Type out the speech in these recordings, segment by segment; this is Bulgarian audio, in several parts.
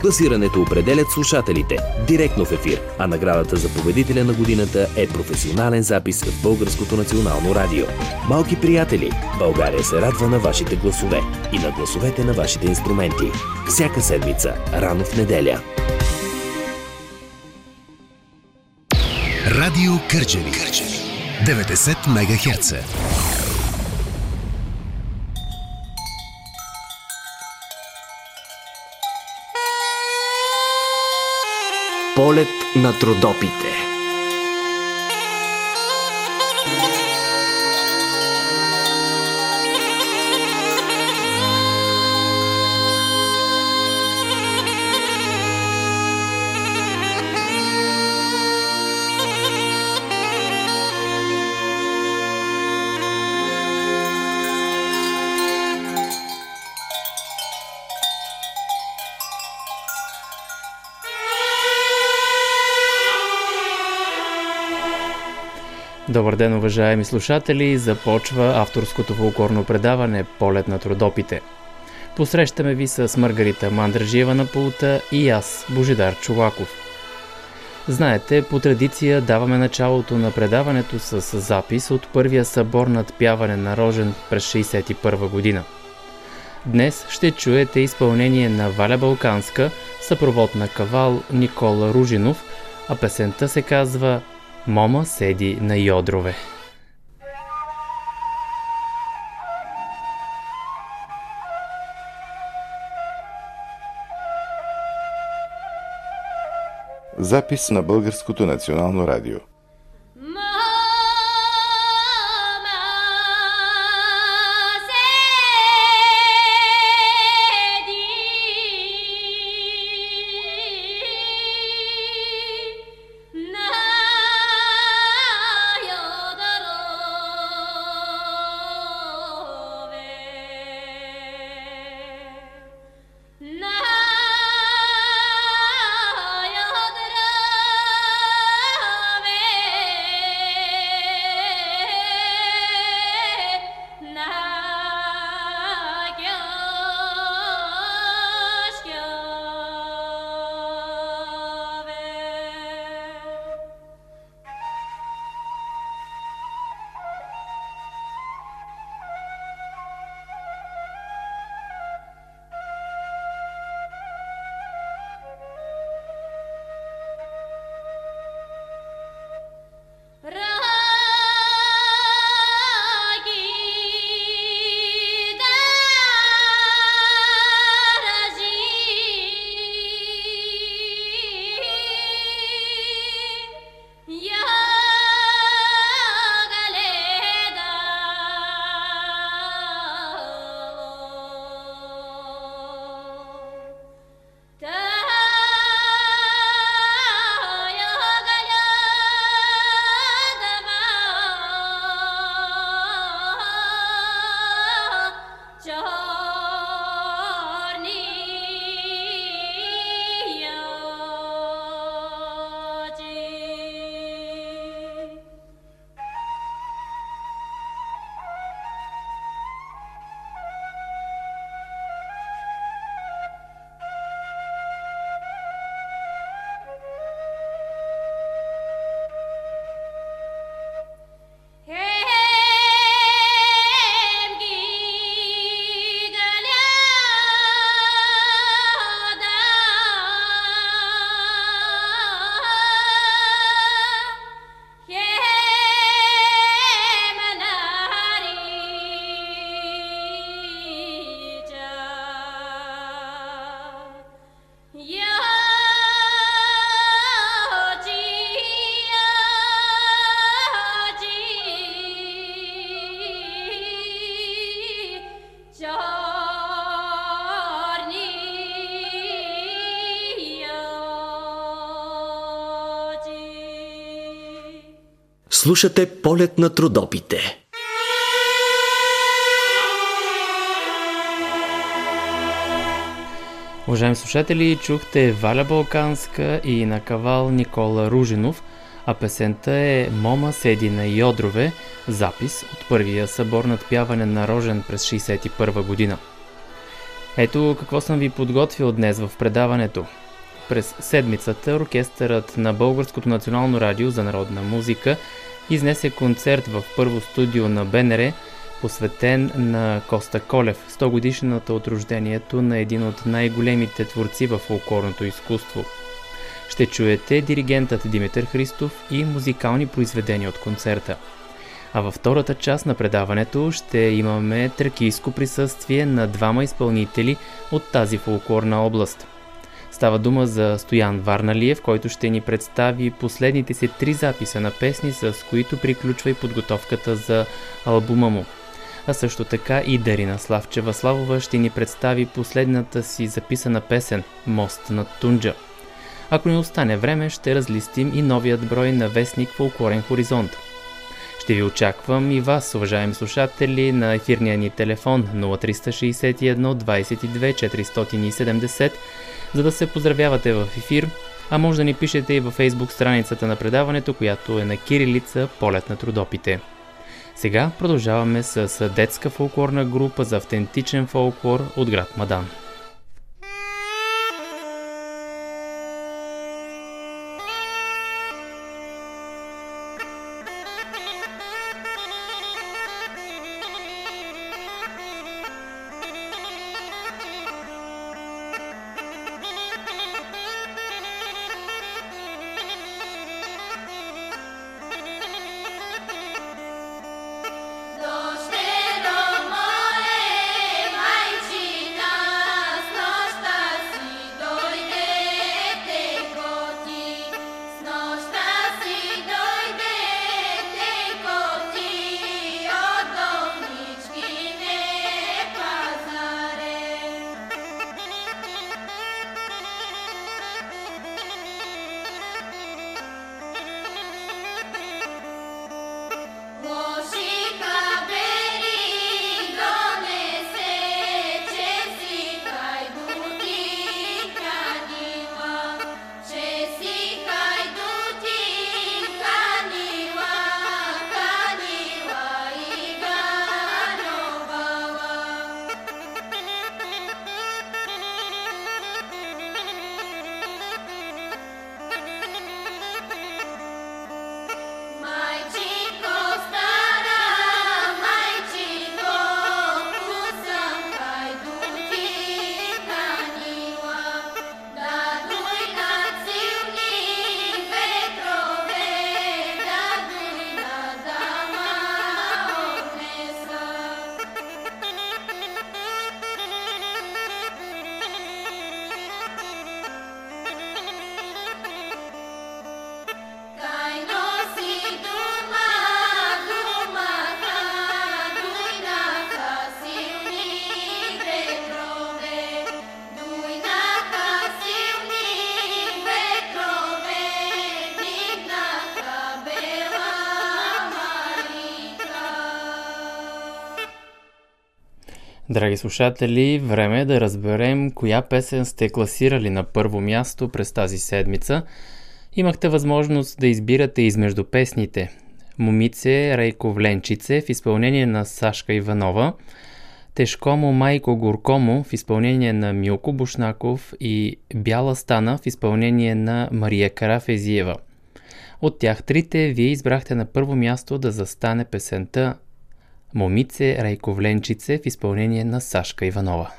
Класирането определят слушателите, директно в ефир, а наградата за победителя на годината е професионален запис в Българското национално радио. Малки приятели, България се радва на вашите гласове и на гласовете на вашите инструменти. Всяка седмица, рано в неделя. Радио Кърджали. 90 МГц. Полет на трудопите. Добър ден, уважаеми слушатели! Започва авторското фолклорно предаване Полет на трудопите. Посрещаме ви с Маргарита Мандражиева на пулта и аз, Божидар Чулаков. Знаете, по традиция даваме началото на предаването с запис от първия събор над пяване на Рожен през 1961 година. Днес ще чуете изпълнение на Валя Балканска, съпровод на кавал Никола Ружинов, а песента се казва Мома седи на йодрове. Запис на Българското национално радио. Слушате полет на трудопите. Уважаеми слушатели, чухте Валя Балканска и на кавал Никола Ружинов, а песента е Мома седи на Йодрове, запис от първия събор надпяване на Рожен през 61 година. Ето какво съм ви подготвил днес в предаването. През седмицата оркестърът на Българското национално радио за народна музика изнесе концерт в първо студио на БНР – посветен на Коста Колев, 100 годишната от рождението на един от най-големите творци в фолклорното изкуство. Ще чуете диригентът Димитър Христов и музикални произведения от концерта. А във втората част на предаването ще имаме тракийско присъствие на двама изпълнители от тази фолклорна област. Става дума за Стоян Варналиев, който ще ни представи последните си три записа на песни, с които приключва и подготовката за албума му – а също така и Дарина Славчева Славова ще ни представи последната си записана песен «Мост на Тунджа». Ако ни остане време, ще разлистим и новият брой на вестник Фолклорен хоризонт. Ще ви очаквам и вас, уважаеми слушатели, на ефирния ни телефон 0361 22 470, за да се поздравявате в ефир, а може да ни пишете и във фейсбук страницата на предаването, която е на кирилица Полет на трудопите. Сега продължаваме с детска фолклорна група за автентичен фолклор от град Мадан. Драги слушатели, време е да разберем коя песен сте класирали на първо място през тази седмица. Имахте възможност да избирате измежду песните Момице Рейко Вленчице в изпълнение на Сашка Иванова, Тежкомо Майко Горкомо в изпълнение на Милко Бушнаков и Бяла стана в изпълнение на Мария Карафезиева. От тях трите вие избрахте на първо място да застане песента Момице Райковленчице в изпълнение на Сашка Иванова.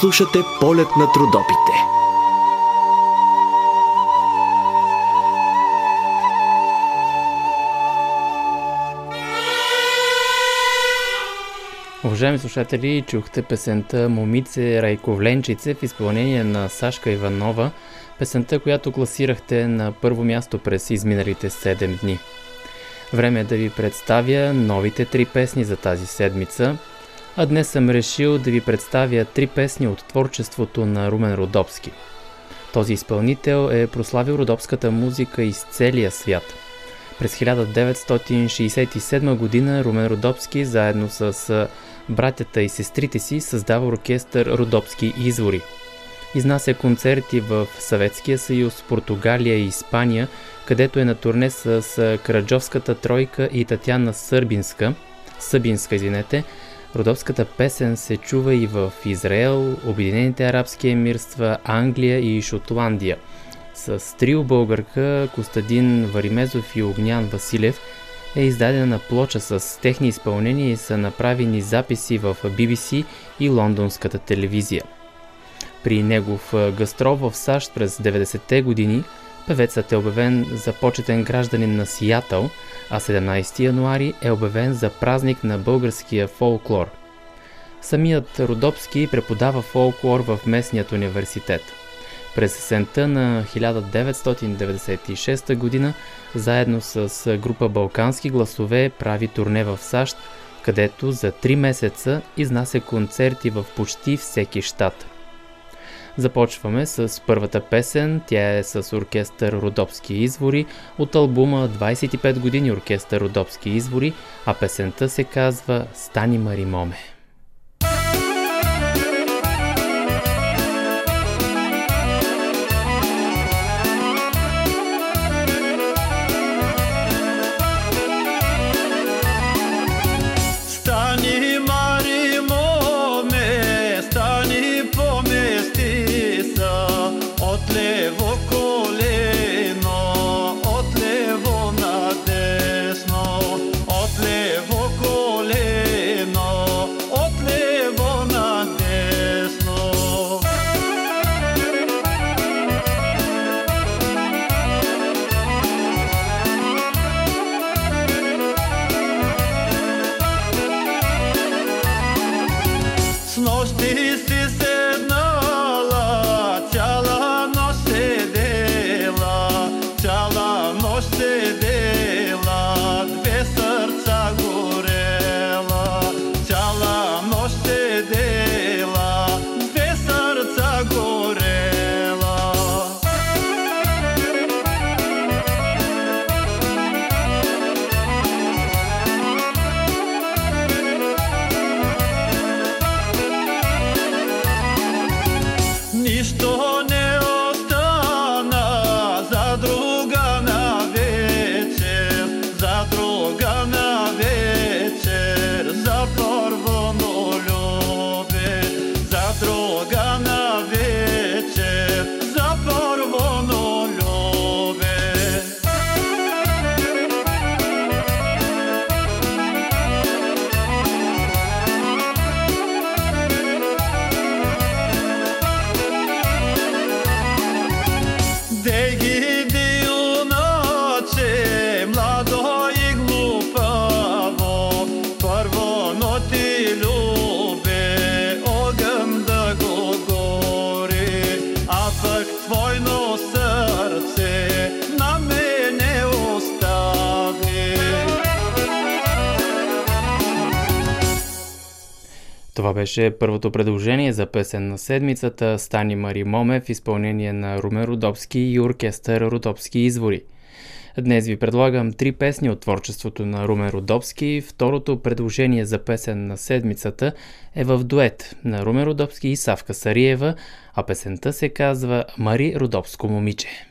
Слушате полет на трудопите. Уважаеми слушатели, чухте песента Момице Райковленчице в изпълнение на Сашка Иванова, песента, която класирахте на първо място през изминалите 7 дни. Време е да ви представя новите три песни за тази седмица, а днес съм решил да ви представя три песни от творчеството на Румен Родопски. Този изпълнител е прославил родопската музика из целия свят. През 1967 година Румен Родопски заедно с братята и сестрите си създава оркестър Родопски извори. Изнася концерти в Съветския съюз, Португалия и Испания, където е на турне с Караджовската тройка и Татьяна Сърбинска, Събинска, извинете. Родопската песен се чува и в Израел, Обединените арабски емирства, Англия и Шотландия. С трио българка Костадин Варимезов и Огнян Василев – е издадена на плоча с техни изпълнения и са направени записи в BBC и лондонската телевизия. При негов гастрол в САЩ през 90-те години певецът е обявен за почетен гражданин на Сиатъл, а 17 януари е обявен за празник на българския фолклор. Самият Родопски преподава фолклор в местният университет – през есента на 1996 година, заедно с група Балкански гласове, прави турне в САЩ, където за 3 месеца изнася концерти в почти всеки щат. Започваме с първата песен, тя е с оркестър Родопски извори. От албума 25 години оркестър Родопски извори, а песента се казва Стани Мари беше първото предложение за песен на седмицата Стани Мари Моме в изпълнение на Румен Родопски и оркестър Родопски извори. Днес ви предлагам три песни от творчеството на Румен Родопски. Второто предложение за песен на седмицата е в дует на Румен Родопски и Савка Сариева, а песента се казва Мари Родопско момиче.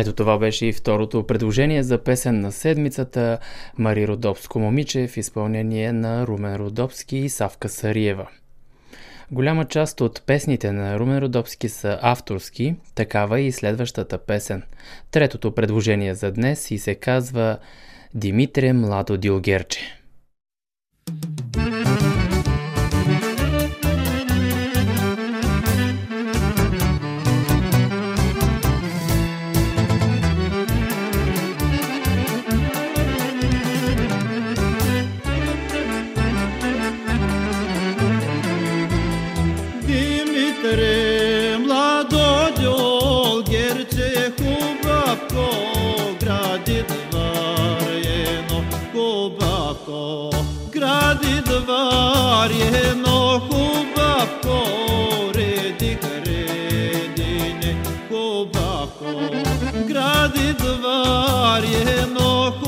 Ето това беше и второто предложение за песен на седмицата Мари Родопско момиче в изпълнение на Румен Родопски и Савка Сариева. Голяма част от песните на Румен Родопски са авторски, такава и следващата песен. Третото предложение за днес и се казва Димитре Младо Дилгерче. Marie no kuba kore dikre dine kuba ko gradi dvar je no kuba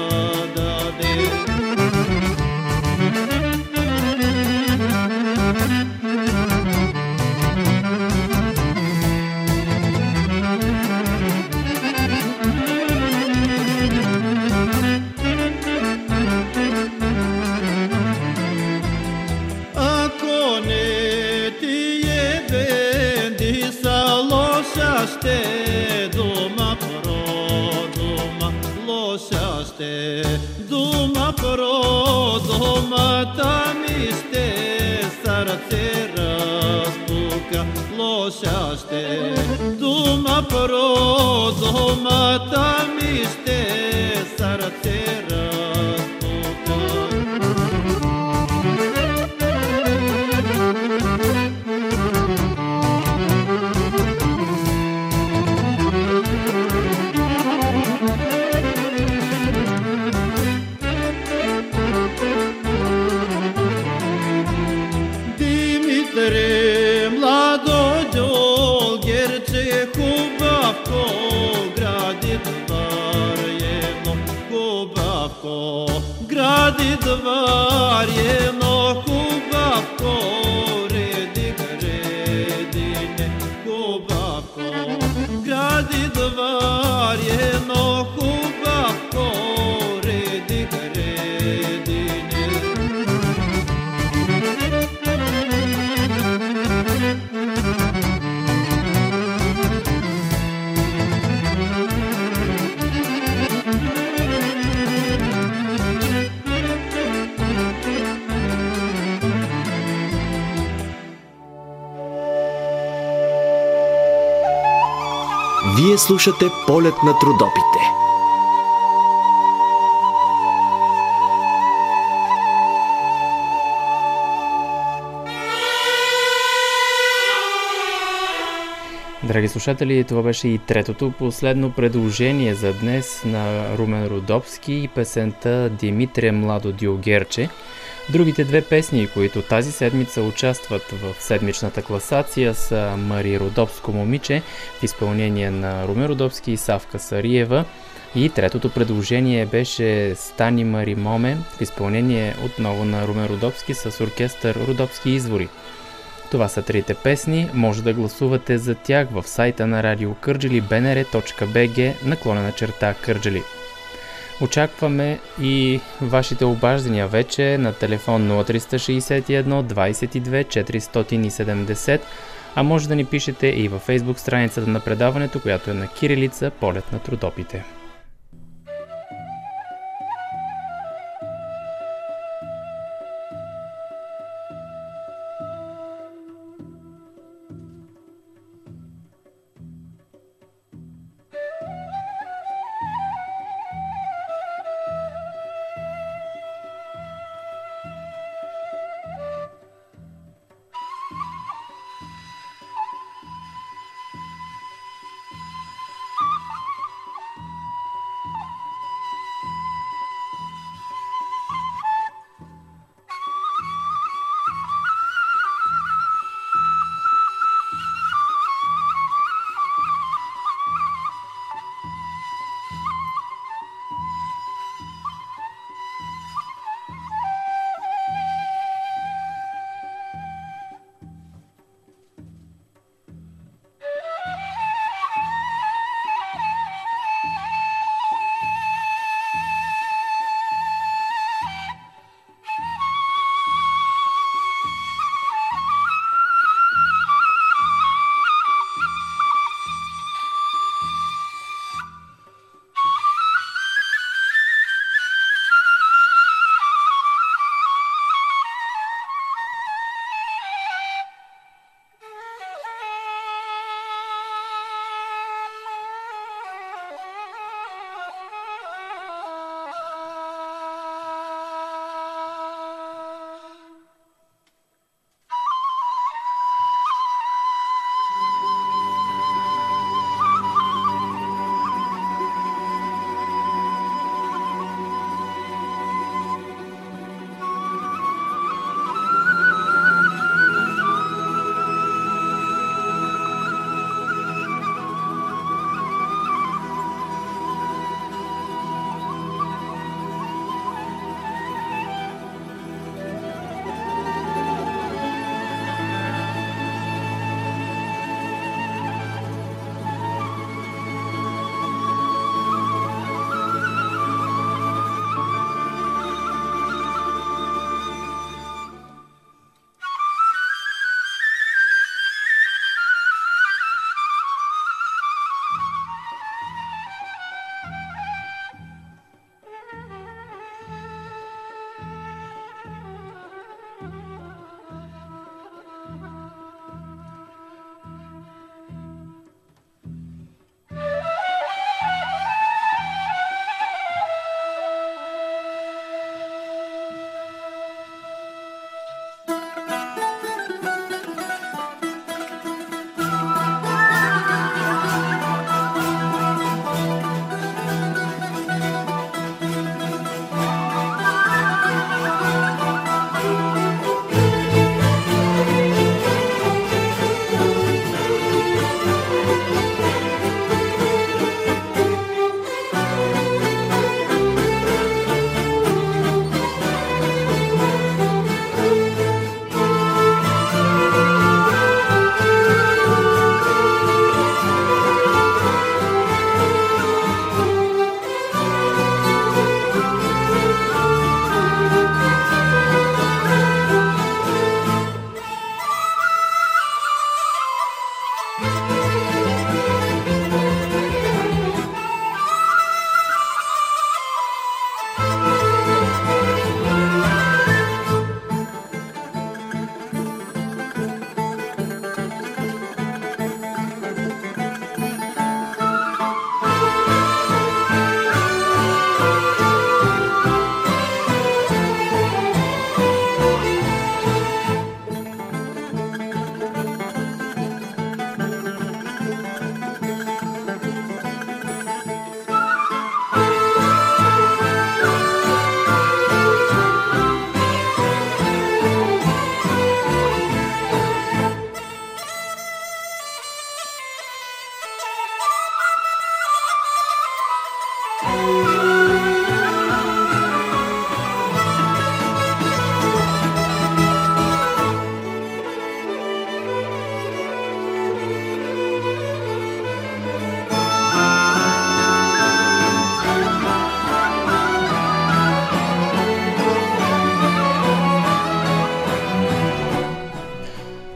θέρας που καλώσαστε. Τούμα πρόδομα τα μιστέ σαρτέρα двар едно хубавко, реди гредине Вие слушате полет на трудопите. Драги слушатели, това беше и третото последно предложение за днес на Румен Родопски и песента Димитрия Младо Диогерче. Другите две песни, които тази седмица участват в седмичната класация са Мари Родопско момиче в изпълнение на Румен Родопски и Савка Сариева и третото предложение беше Стани Мари Моме в изпълнение отново на Румен Родопски с оркестър Родопски извори. Това са трите песни. Може да гласувате за тях в сайта на радио Кърджали bnr.bg наклонена черта Кърджали. Очакваме и вашите обаждания вече на телефон 0361 22 470, а може да ни пишете и във фейсбук страницата на предаването, която е на Кирилица Полет на трудопите.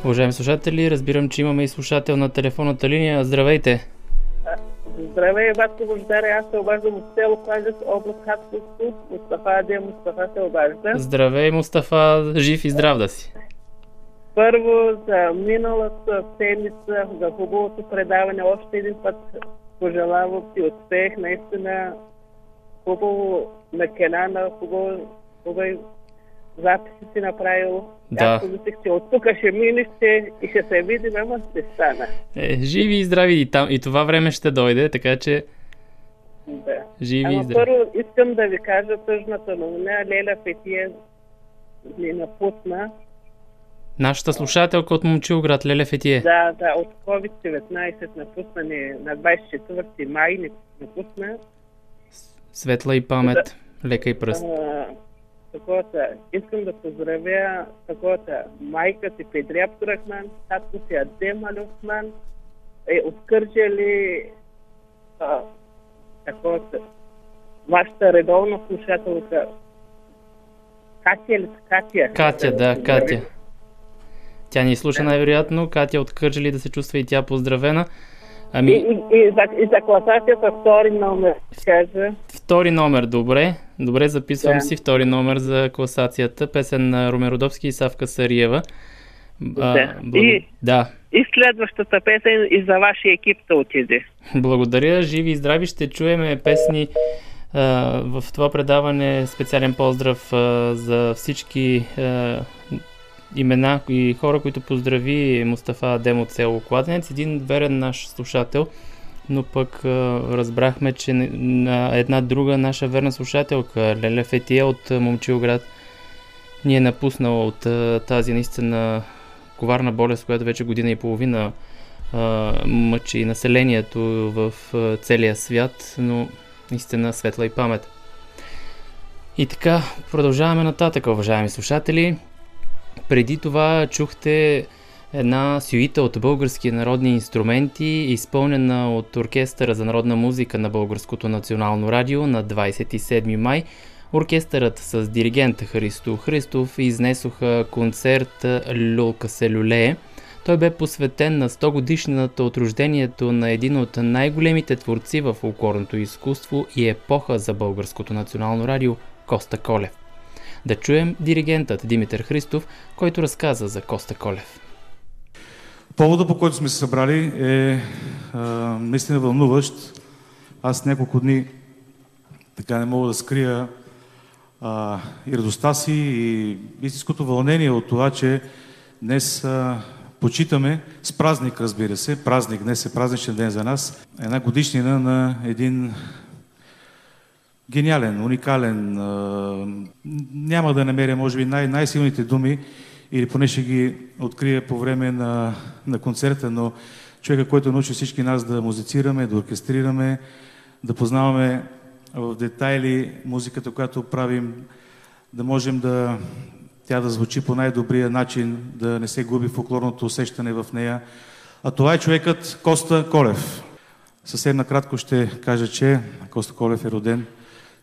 Уважаеми слушатели, разбирам, че имаме и слушател на телефонната линия. Здравейте! Здравей, Васко Бождаре, аз се обаждам от село Кладец, област Хасковско. Мустафа Адем Мустафа се обажда. Здравей, Мустафа! Жив и здрав да си! Първо, за миналата седмица, за хубавото предаване, още един път пожелавам ти успех. Наистина, хубаво на Кенана, хубаво, хубави записи си направил. Да. Помислих, че от тук ще минеш ще, и ще се видим, ама ще стана. Е, живи и здрави и, там, и това време ще дойде, така че Да. живи и Ама здрави. първо искам да ви кажа тъжната новина. Леля Петие ни напусна. Нашата слушателка от Момчилград, Леле Фетие. Да, да, от COVID-19 напусна ни на 24 май ни напусна. Светла и памет, лека и пръст. А, Таковата, искам да поздравя таковата майка си Педри Абдурахман, татко си Адем Алюхман, е от Кърджали, а, таковата, вашата редовна слушателка, Катя ли? Катя. Катя, да, Катя. Тя ни слуша най-вероятно. Катя от Кърджали да се чувства и тя поздравена. И, Ами, и, и, за, и за класацията втори номер, кажа. втори номер, добре. Добре, записвам Да. си втори номер за класацията. Песен на Румеродовски и Савка Сариева. Да. благо- И- да. И следващата песен и за вашия екип да отиде. Благодаря, живи и здрави. Ще чуеме песни а, в това предаване. Специален поздрав а, за всички а, имена и хора, които поздрави Мустафа Адем от село Кладенец. Един верен наш слушател, но пък разбрахме, че на една друга наша верна слушателка, Леля Фетия от Момчилград, ни е напуснала от тази наистина коварна болест, която вече година и половина мъчи населението в целия свят, но наистина светла и памет. И така, продължаваме нататък, уважаеми слушатели. Преди това чухте една сюита от български народни инструменти, изпълнена от Оркестъра за народна музика на Българското национално радио на 27 май. Оркестърът с диригент Христо Христов изнесоха концерт Люлка се люлее. Той бе посветен на 100 годишнината от рождението на един от най-големите творци в фолклорното изкуство и епоха за Българското национално радио Коста Колев. Да чуем диригентът Димитър Христов, който разказа за Коста Колев. Повода, по който сме се събрали е а, наистина вълнуващ. Аз няколко дни така не мога да скрия а, и радостта си и истинското вълнение от това, че днес а, почитаме с празник, разбира се. Празник, днес е празничен ден за нас. Една годишнина на един гениален, уникален. Няма да намеря, може би, най- най-силните думи, или поне ще ги открия по време на, на концерта, но човека, който научи всички нас да музицираме, да оркестрираме, да познаваме в детайли музиката, която правим, да можем да тя да звучи по най-добрия начин, да не се губи фолклорното усещане в нея. А това е човекът Коста Колев. Съвсем накратко ще кажа, че Коста Колев е роден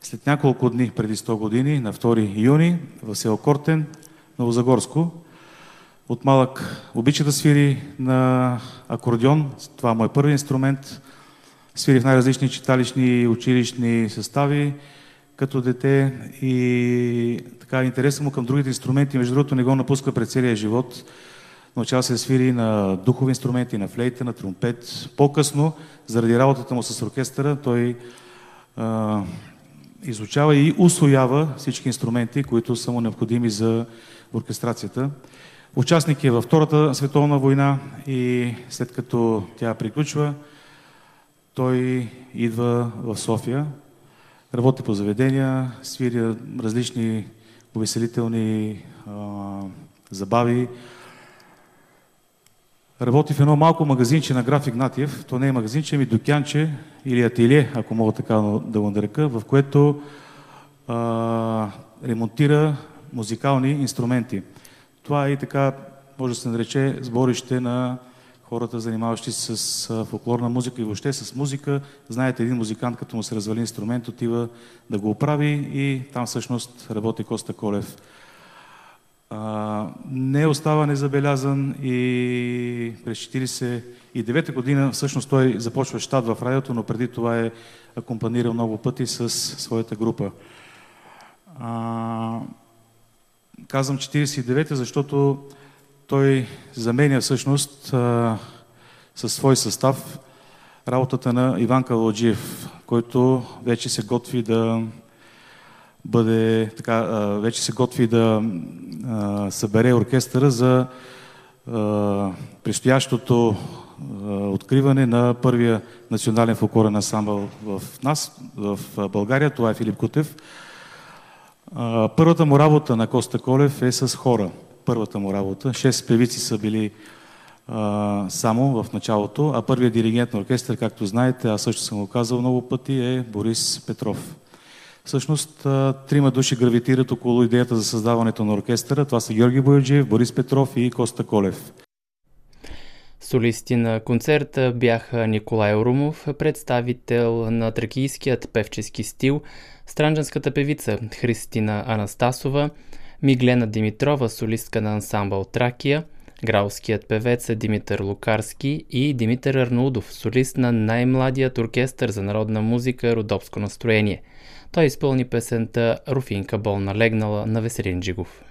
след няколко дни преди 100 години, на 2 юни, в село Кортен, Новозагорско. От малък обича да свири на акордеон. Това е първи инструмент. Свири в най-различни читалищни училищни състави, като дете и така интереса му към другите инструменти, между другото не го напуска през целия живот. Научава се да свири на духови инструменти, на флейта, на тромпет. По-късно, заради работата му с оркестъра, той а, изучава и усвоява всички инструменти, които са му необходими за оркестрацията. Участник е във Втората световна война и след като тя приключва, той идва в София, работи по заведения, свиря различни увеселителни а, забави. Работи в едно малко магазинче на граф Игнатиев. То не е магазинче, ами докянче или ателие, ако мога така да го нарека, в което а, ремонтира музикални инструменти. Това е и така, може да се нарече, сборище на хората, занимаващи се с фолклорна музика и въобще с музика. Знаете, един музикант, като му се развали инструмент, отива да го оправи и там всъщност работи Коста Колев. А, не остава незабелязан и през 49-та година всъщност той започва щат в радиото, но преди това е акомпанирал много пъти с своята група. А, казвам 49-та, защото той заменя всъщност а, със свой състав работата на Иван Калоджиев, който вече се готви да бъде така, вече се готви да събере оркестъра за предстоящото откриване на първия национален фолклорен ансамбъл в нас, в България. Това е Филип Кутев. Първата му работа на Коста Колев е с хора първата му работа. Шест певици са били а, само в началото, а първият диригент на оркестър, както знаете, аз също съм го казал много пъти, е Борис Петров. Всъщност, трима души гравитират около идеята за създаването на оркестъра. Това са Георги Бояджиев, Борис Петров и Коста Колев. Солисти на концерта бяха Николай Орумов, представител на тракийският певчески стил, странджанската певица Христина Анастасова, Миглена Димитрова, солистка на ансамбъл Тракия, гралският певец Димитър Лукарски и Димитър Арнаудов, солист на най-младият оркестър за народна музика Родопско настроение. Той изпълни песента Руфинка болна легнала на Веселин Джигов.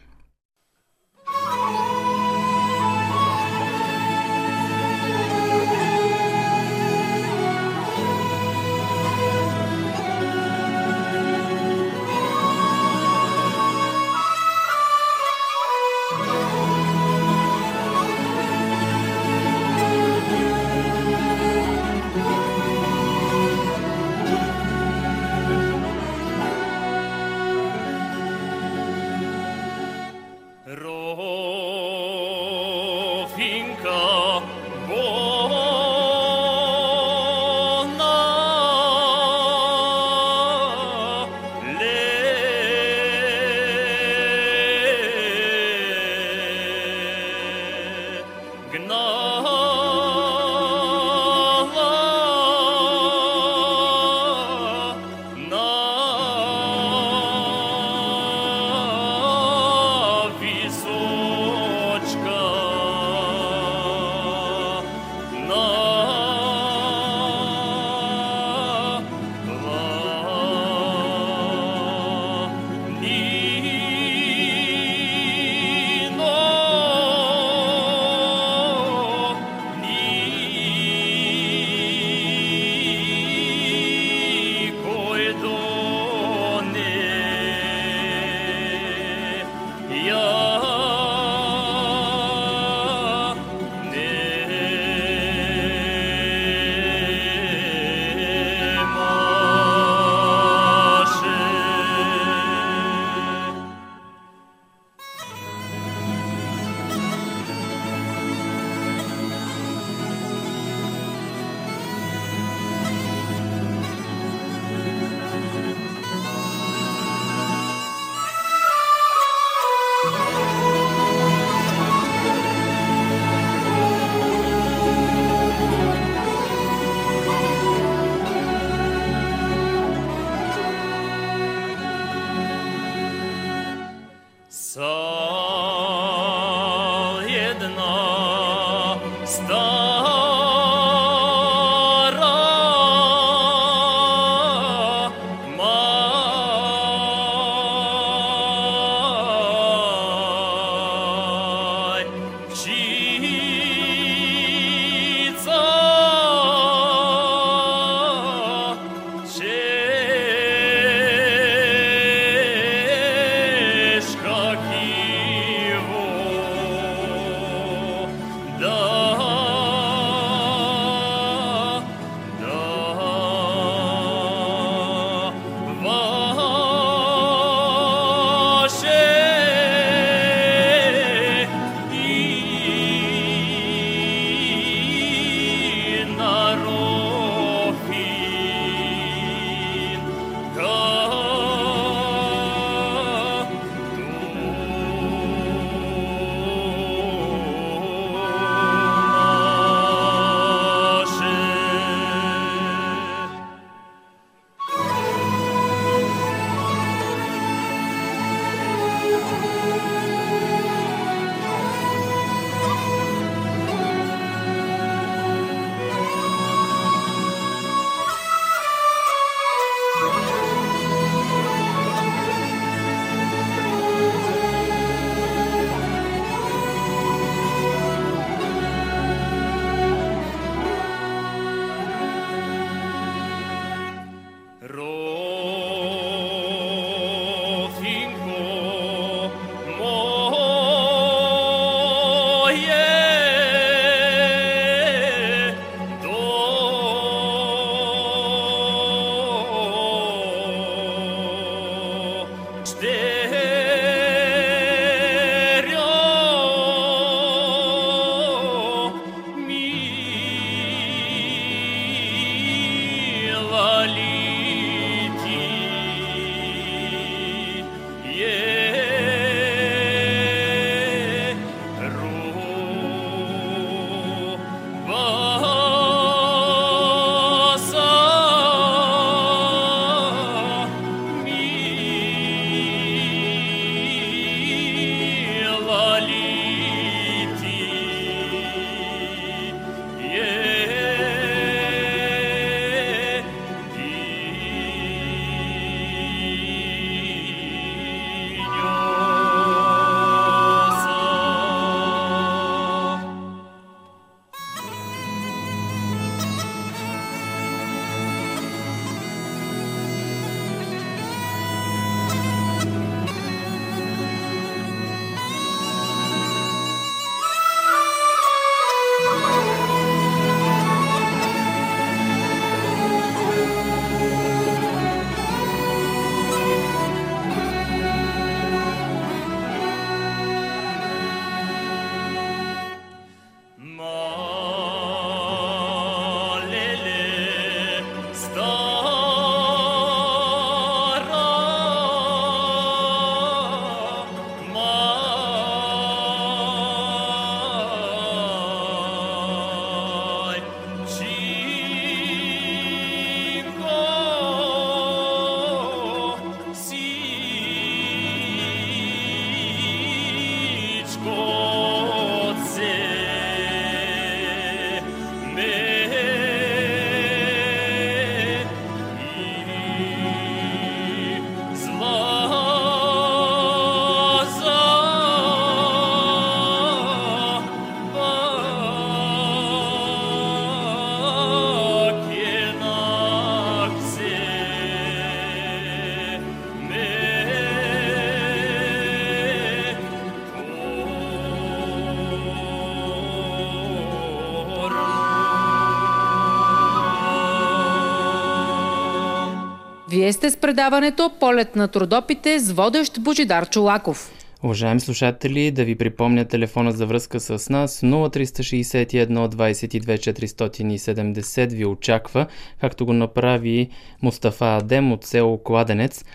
Вие сте с предаването Полет на трудопите с водещ Божидар Чулаков. Уважаеми слушатели, да ви припомня телефона за връзка с нас 0361 22 470 ви очаква, както го направи Мустафа Адем от село Кладенец.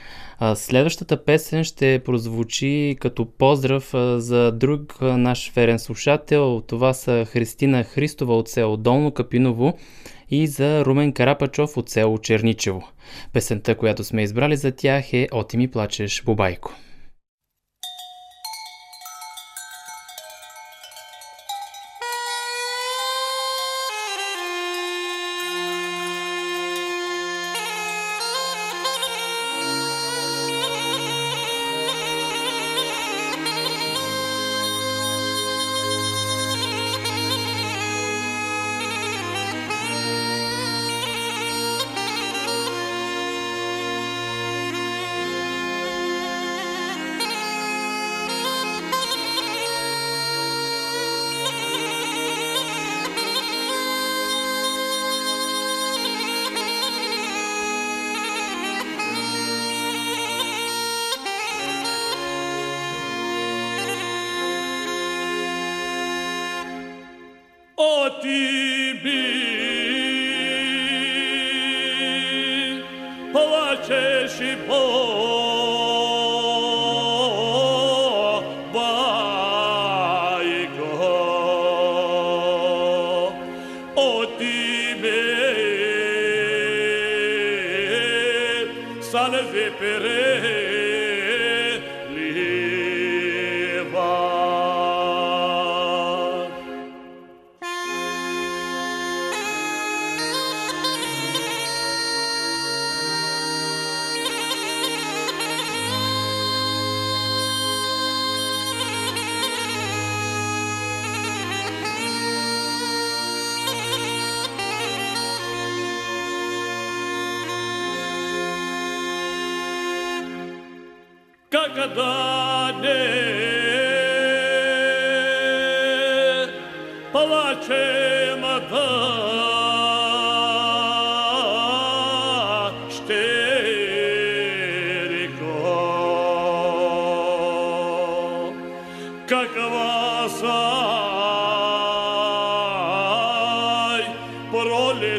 Следващата песен ще прозвучи като поздрав за друг наш ферен слушател. Това са Христина Христова от село Долно Капиново и за Румен Карапачов от село Черничево. Песента, която сме избрали за тях е Оти ми плачеш, Бубайко.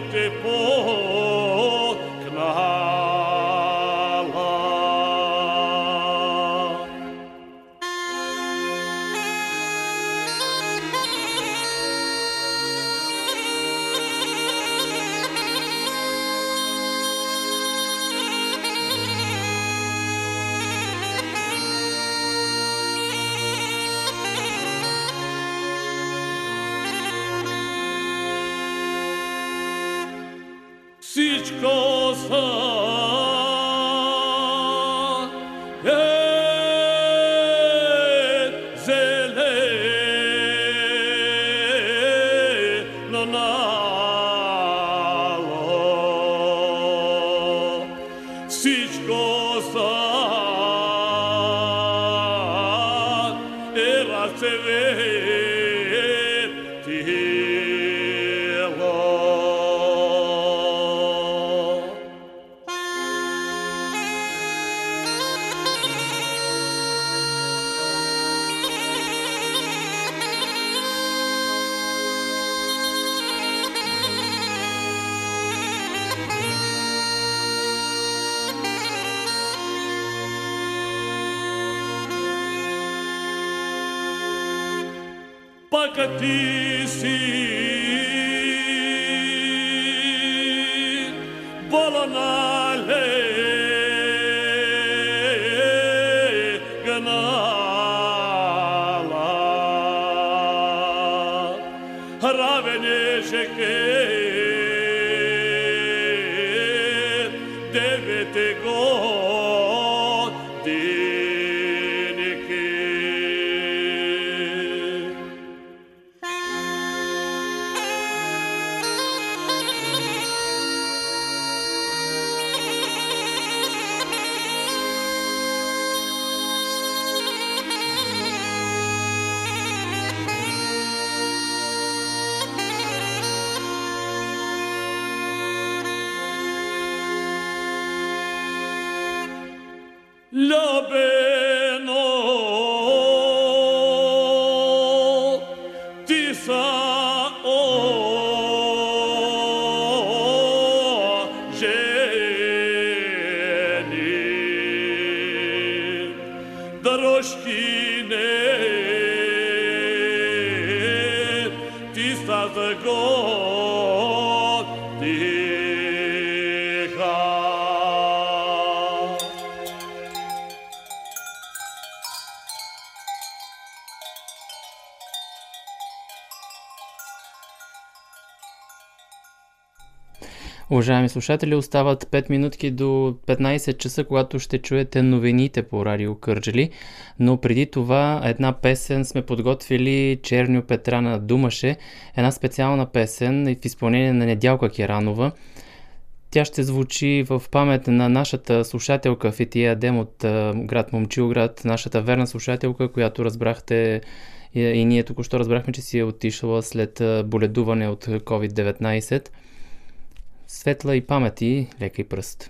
te Уважаеми слушатели, остават 5 минутки до 15 часа, когато ще чуете новините по Радио Кърджали. Но преди това една песен сме подготвили Черню Петрана Думаше, една специална песен в изпълнение на Недялка Керанова. Тя ще звучи в памет на нашата слушателка Фития Дем от град Момчилград, нашата верна слушателка, която разбрахте и, ние току-що разбрахме, че си е отишла след боледуване от COVID-19. Светла и памет и лека и пръст.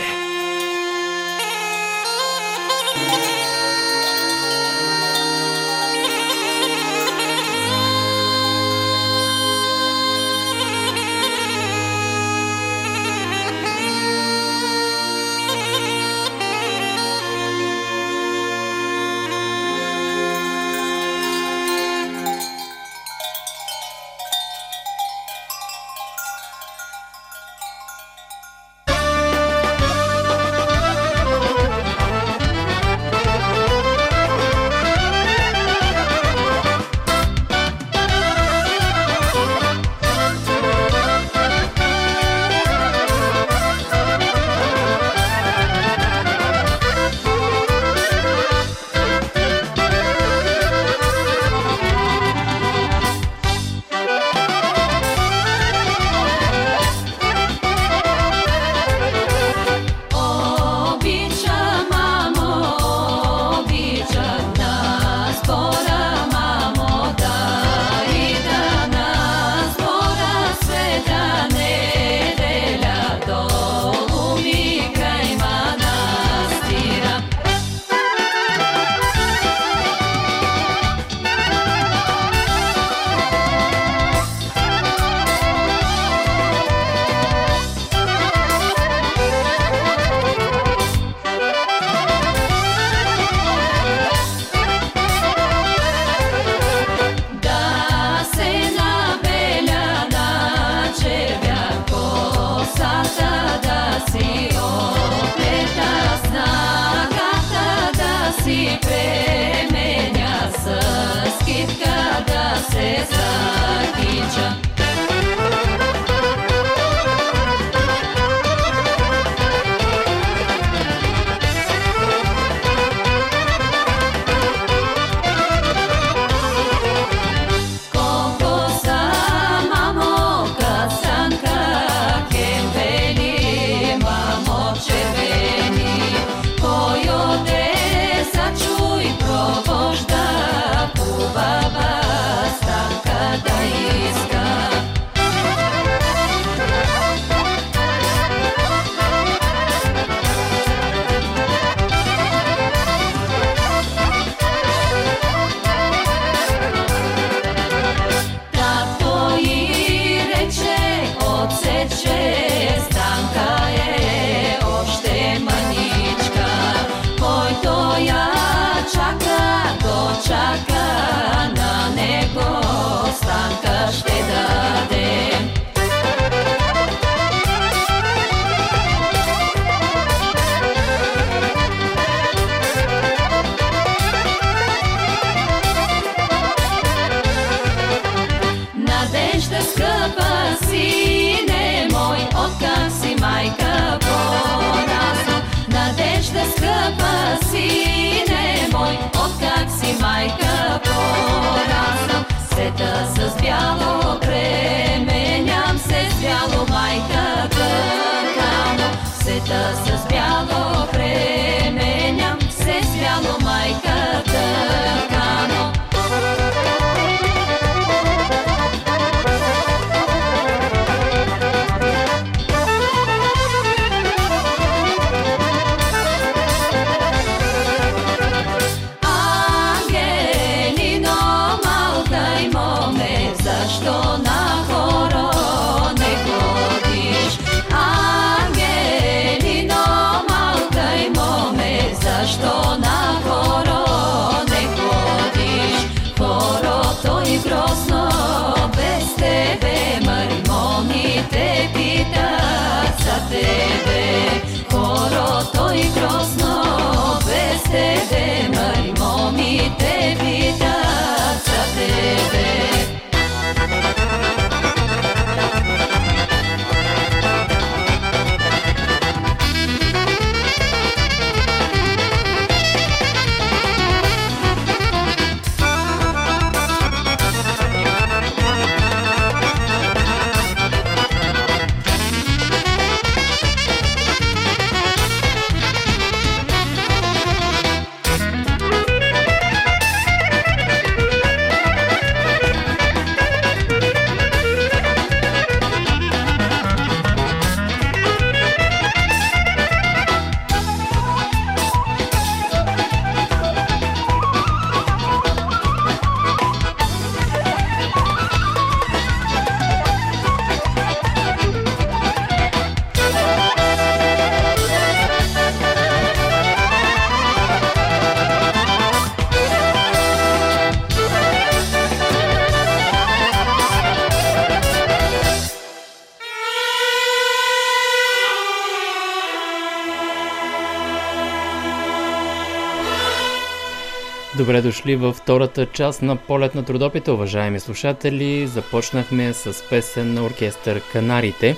Добре дошли във втората част на полет на трудопите, уважаеми слушатели. Започнахме с песен на оркестър Канарите.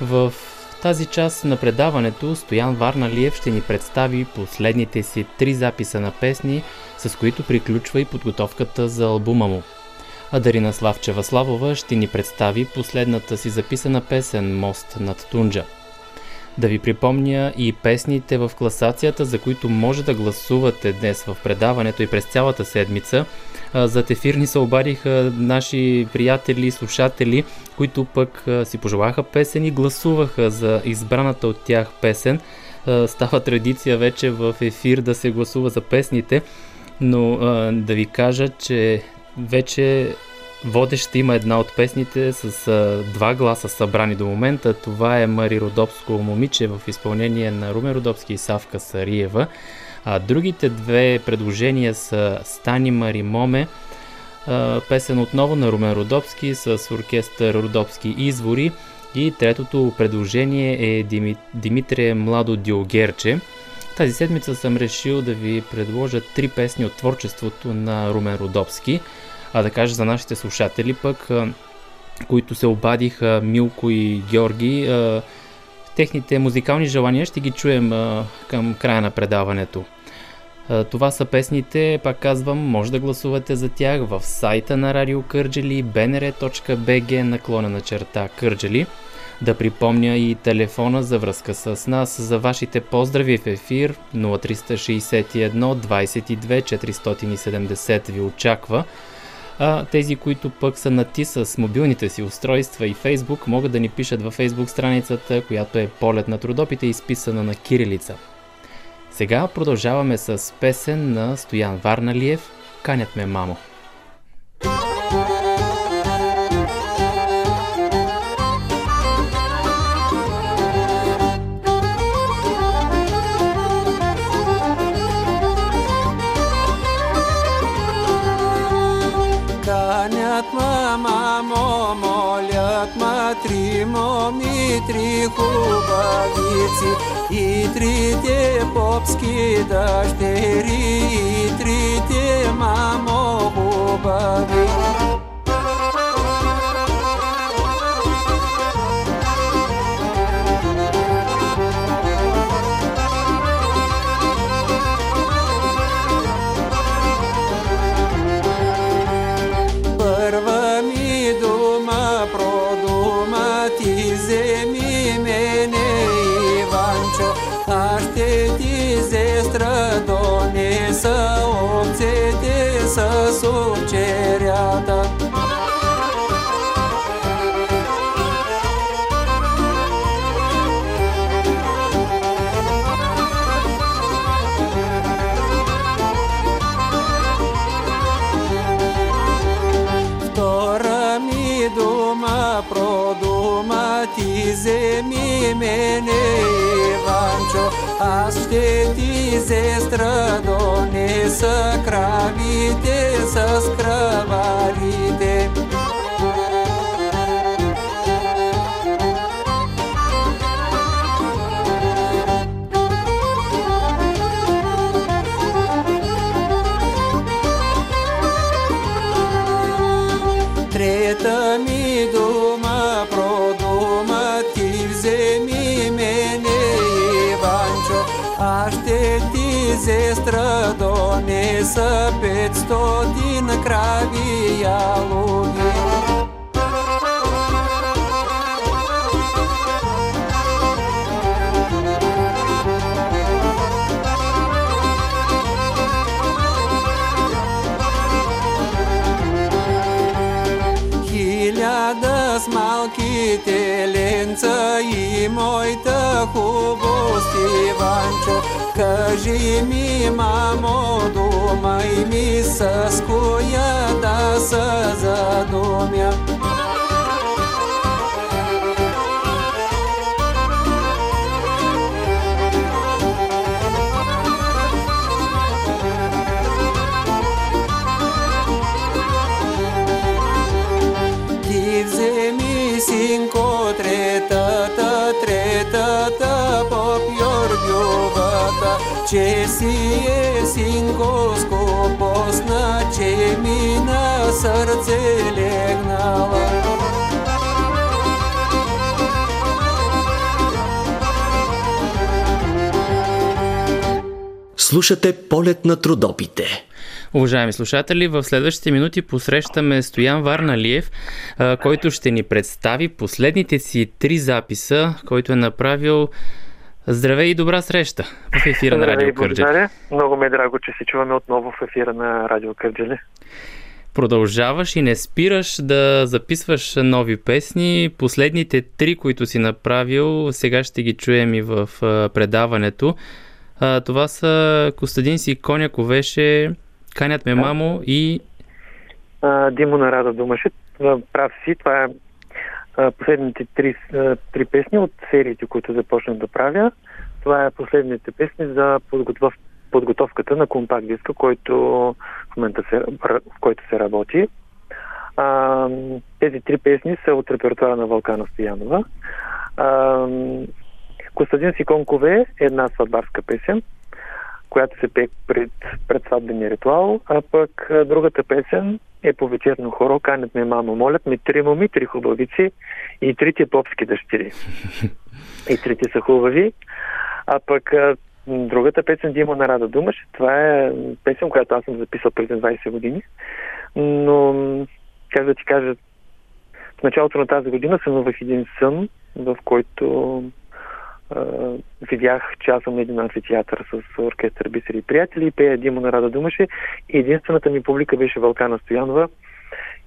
В тази част на предаването Стоян Варналиев ще ни представи последните си три записа на песни, с които приключва и подготовката за албума му. А Дарина Славчева Славова ще ни представи последната си записана песен «Мост над Тунджа». Да ви припомня и песните в класацията, за които може да гласувате днес в предаването и през цялата седмица. За ефир се обадиха наши приятели, слушатели, които пък си пожелаха песен и гласуваха за избраната от тях песен. Става традиция вече в ефир да се гласува за песните, но да ви кажа, че вече Водеща има една от песните с а, два гласа събрани до момента. Това е Мари Родопско момиче в изпълнение на Румен Родопски и Савка Сариева. А другите две предложения са Стани Мари Моме, а, песен отново на Румен Родопски с оркестър Родопски извори и третото предложение е Дими, Димитрия Младо Диогерче. Тази седмица съм решил да ви предложа три песни от творчеството на Румен Родопски – а да кажа за нашите слушатели пък, които се обадиха Милко и Георги, техните музикални желания ще ги чуем към края на предаването. Това са песните, пак казвам, може да гласувате за тях в сайта на Радио Кърджели, bnr.bg наклона на черта Кърджели. Да припомня и телефона за връзка с нас за вашите поздрави в ефир 0361 22 470 ви очаква а тези, които пък са нати с мобилните си устройства и Фейсбук, могат да ни пишат във Фейсбук страницата, която е Полет на трудопите, изписана на кирилица. Сега продължаваме с песен на Стоян Варналиев «Канят ме, мамо». мамо, ма три моми, три хубавици и трите попски дъщери, и трите мамо хубави. Донеса петстотин крави ялови. Хиляда с малките ленца и моята хубост, Иванчо. Кажи ми, мамо, думай ми с коя да се задумя. Ти сърце легнала. Слушате полет на трудопите. Уважаеми слушатели, в следващите минути посрещаме Стоян Варналиев, който ще ни представи последните си три записа, който е направил Здравей и добра среща в ефира на Радио Кърджали. Благодаря. Много ме е драго, че се чуваме отново в ефира на Радио Кърджали. Продължаваш и не спираш да записваш нови песни. Последните три, които си направил, сега ще ги чуем и в предаването. Това са Костадин си Коня Ковеше, Канят ме мамо и... Димо на Рада Думаше. Прав си, това е последните три, три песни от сериите, които започнах да правя. Това е последните песни за подготов, подготовката на компакт диска, който в момента се, в който се работи. А, тези три песни са от репертуара на Вълкана Стоянова. А, Костадин Сиконкове е една сватбарска песен, която се пее пред, пред сватбения ритуал, а пък другата песен е по вечерно хоро, канят ме мамо, молят ме три моми, три хубавици и трите попски дъщери. И трите са хубави. А пък другата песен Дима на Рада Думаш, това е песен, която аз съм записал преди 20 години. Но, как да ти кажа, в началото на тази година сънувах един сън, в който видях, че аз съм един амфитеатър с оркестър Бисери и приятели, пея Димо на Рада Думаше и единствената ми публика беше Вълкана Стоянова.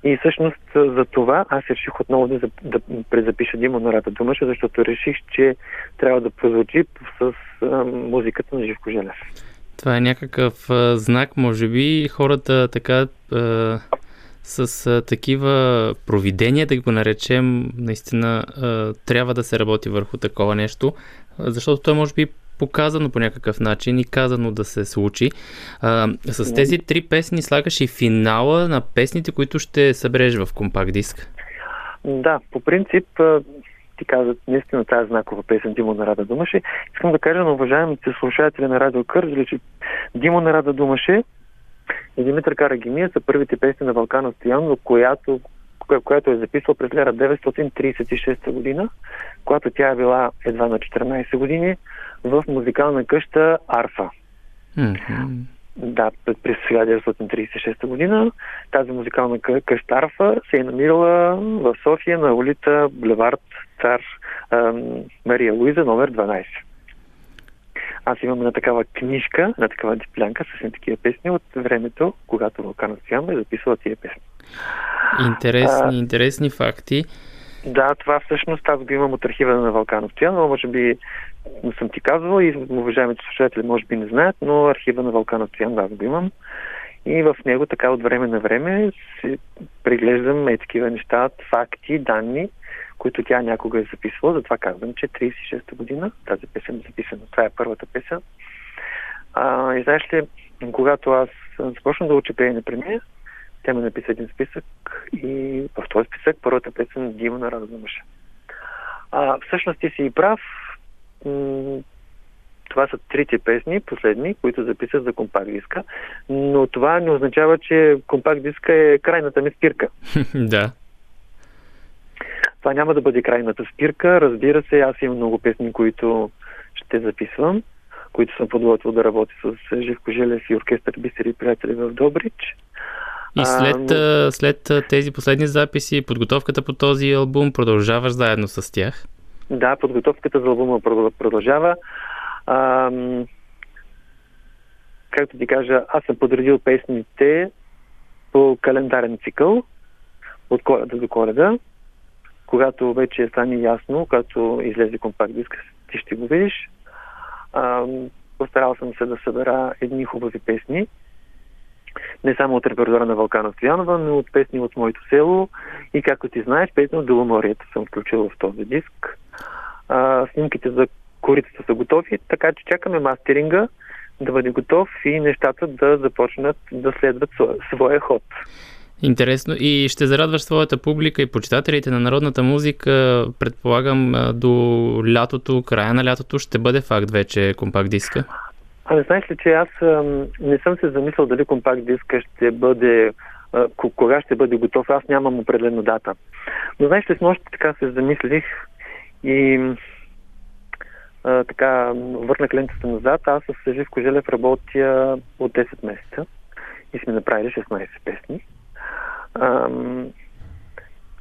И всъщност за това аз реших отново да, да презапиша Димо на Рада Думаше, защото реших, че трябва да прозвучи с а, музиката на Живко Желев. Това е някакъв а, знак, може би хората така а, с а, такива провидения, да го наречем, наистина а, трябва да се работи върху такова нещо, защото той може би показано по някакъв начин и казано да се случи. А, с тези три песни слагаш и финала на песните, които ще събереш в компакт диск. Да, по принцип ти казват наистина тази знакова песен Димо на Рада Думаше. Искам да кажа на уважаемите слушатели на Радио Кърджали, че Димо на Рада Думаше и Димитър Карагимия са първите песни на Вълкана Стоянова, която, която е записал през 1936 година, когато тя е била едва на 14 години в музикална къща Арфа. Mm-hmm. Да, през 1936 година тази музикална къща Арфа се е намирала в София на улица Булевард Цар Мария Луиза, номер 12. Аз имам една такава книжка, една такава диплянка с такива песни от времето, когато Вулкана Стоянова е записала тия песни. Интересни, а, интересни факти. Да, това всъщност аз го имам от архива на Вълкана Стоянова, може би не съм ти казвал и уважаемите слушатели може би не знаят, но архива на Вълкана Стоянова аз го имам. И в него така от време на време си преглеждам е такива неща, факти, данни, които тя някога е записвала. Затова казвам, че 36-та година тази песен е записана. Това е първата песен. А, и знаеш ли, когато аз започна да уча пеене при нея, тя ми написа един списък и в този списък първата песен Дима на Радо мъжа. А, всъщност ти си и прав. Това са трите песни, последни, които записах за компакт диска, но това не означава, че компакт диска е крайната ми спирка. да. Това няма да бъде крайната спирка. Разбира се, аз имам много песни, които ще записвам, които съм подготвил да работя с Живко Желев и оркестър Бисери приятели в Добрич. И след, а, след тези последни записи, подготовката по този албум продължаваш заедно с тях? Да, подготовката за албума продължава. А, както ти кажа, аз съм подредил песните по календарен цикъл от коледа до коледа когато вече стане ясно, когато излезе компакт диск, ти ще го видиш. А, постарал съм се да събера едни хубави песни, не само от репертуара на Вълкана Стоянова, но от песни от моето село и както ти знаеш, песни от Беломорието съм включил в този диск. А, снимките за корицата са готови, така че чакаме мастеринга да бъде готов и нещата да започнат да следват своя ход. Интересно. И ще зарадваш своята публика и почитателите на народната музика. Предполагам до лятото, края на лятото ще бъде факт вече компакт диска. Ами знаеш ли, че аз не съм се замислял дали компакт диска ще бъде а, кога ще бъде готов, аз нямам определена дата. Но знаеш ли, с нощи така се замислих и а, така върнах лентата назад. Аз с Живко Желев работя от 10 месеца и сме направили 16 песни. Ам,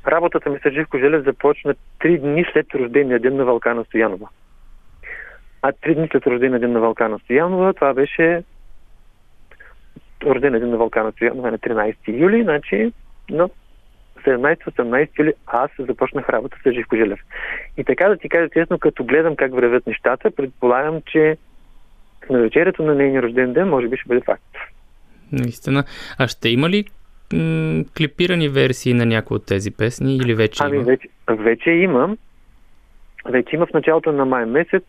работата ми с Живко Желев започна 3 дни след рождения ден на Валкана Стоянова. А три дни след рождения ден на Валкана Стоянова, това беше рождения ден на Валкана Стоянова на 13 юли, значи на 17-18 юли аз започнах работа с Живко Желев. И така да ти кажа честно, като гледам как вървят нещата, предполагам, че на вечерята на нейния рожден ден може би ще бъде факт. Наистина. А ще има ли м- клипирани версии на някои от тези песни или вече Ами има? вече, вече имам. Вече има в началото на май месец.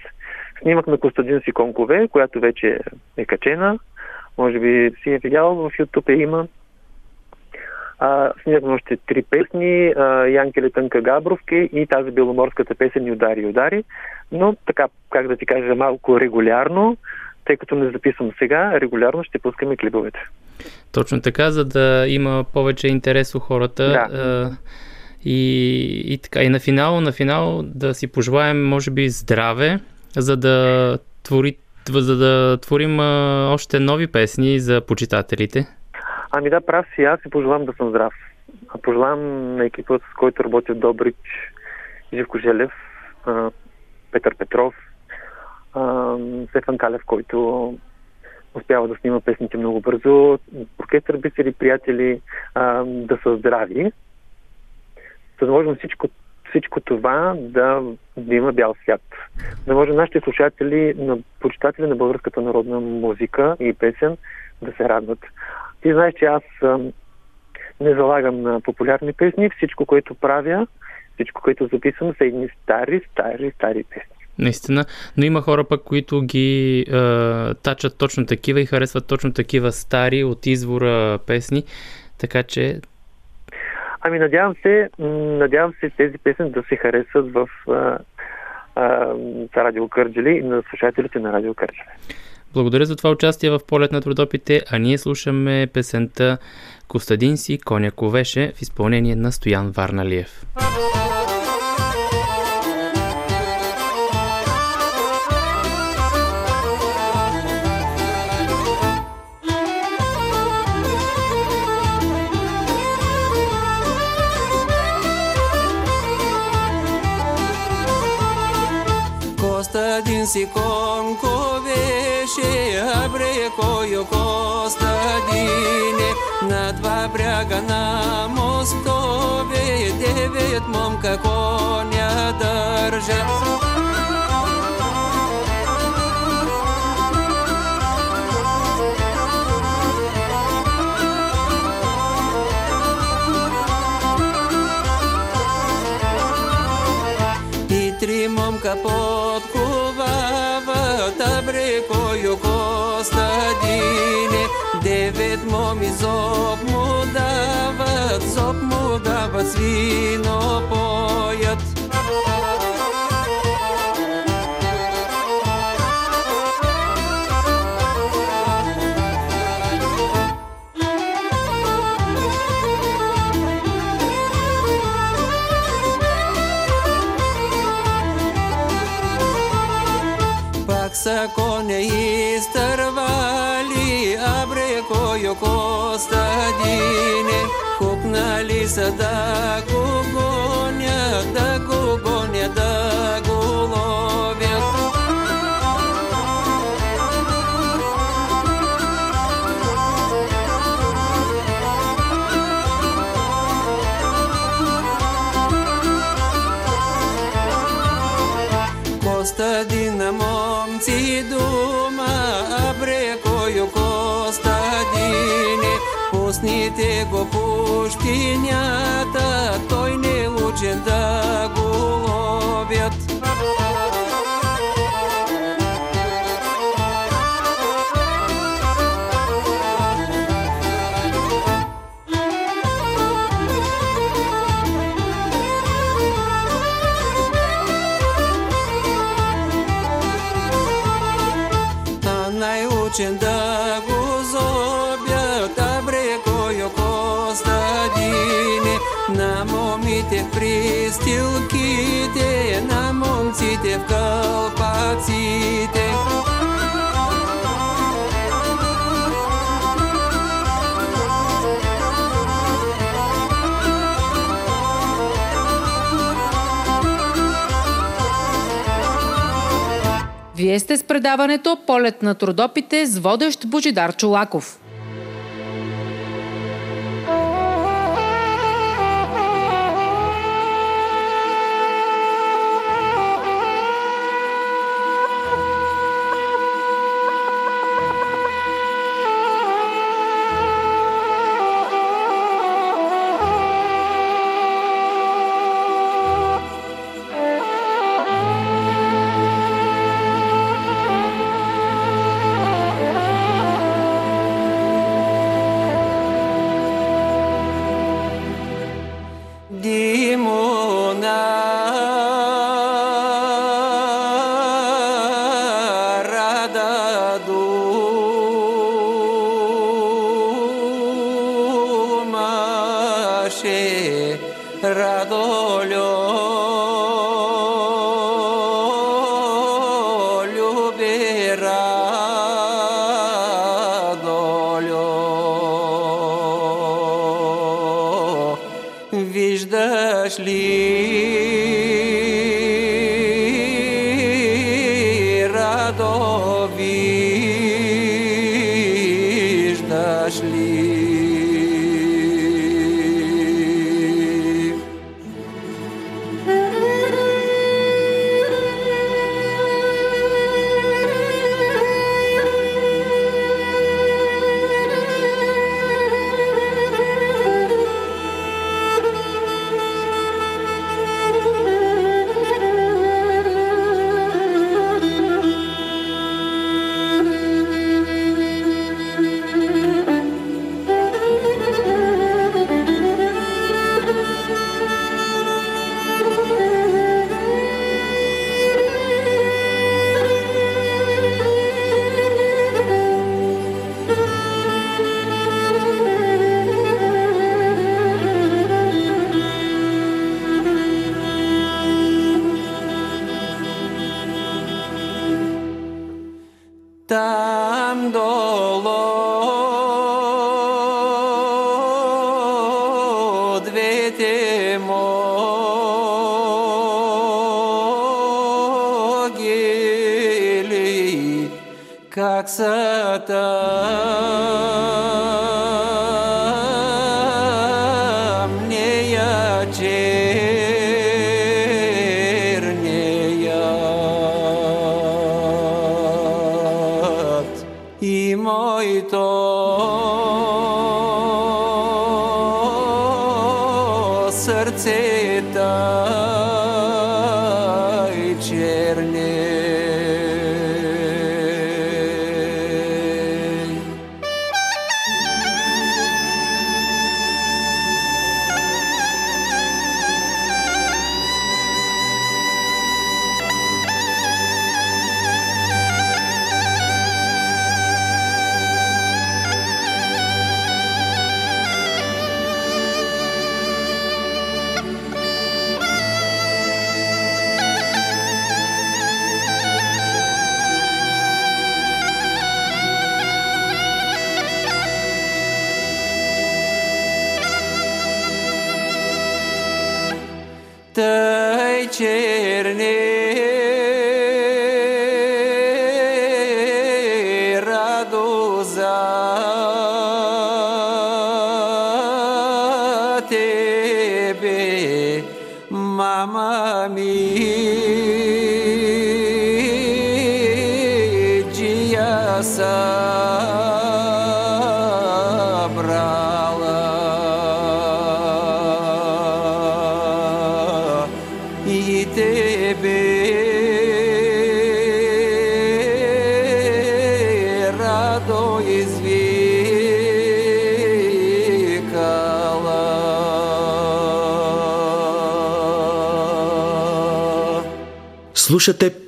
Снимахме Костадин Сиконкове, която вече е качена. Може би си е видял, в YouTube е има. А, снимахме още три песни. А, Янкеле Тънка Габровки и тази беломорската песен Ни удари, удари. Но така, как да ти кажа, малко регулярно, тъй като не записвам сега, регулярно ще пускаме клиповете. Точно така, за да има повече интерес у хората. Да. И, и така, и на финал, на финал да си пожелаем, може би, здраве, за да, твори, за да творим а, още нови песни за почитателите. Ами да, прав си, аз си пожелавам да съм здрав. А пожелавам на екипа, с който работя Добрич, Живко Желев, Петър Петров, Стефан Калев, който успява да снима песните много бързо, оркестър бисери, приятели, да са здрави, за да можем всичко, всичко това да, да има бял свят. Да може нашите слушатели, на почитатели на българската народна музика и песен да се радват. Ти знаеш, че аз не залагам на популярни песни. Всичко, което правя, всичко, което записвам, са едни стари, стари, стари песни. Наистина, но има хора пък, които ги е, тачат точно такива и харесват точно такива стари от извора песни, така че Ами надявам се, надявам се тези песни да се харесат в а, за Радио Кърджели и на слушателите на Радио Кърджели. Благодаря за това участие в полет на трудопите, а ние слушаме песента Костадин си Коня ковеше в изпълнение на Стоян Варналиев. Костадин си конковеше, бряга на мостове, девет момка коня държат. И три момка подковават, абре кою Костадине, девет моми зоб му дават, The. Научен да го зобят, а брекою костадине, на момите в пристилките, на момците в кълпаците. Вие сте с предаването Полет на трудопите с водещ Божидар Чулаков.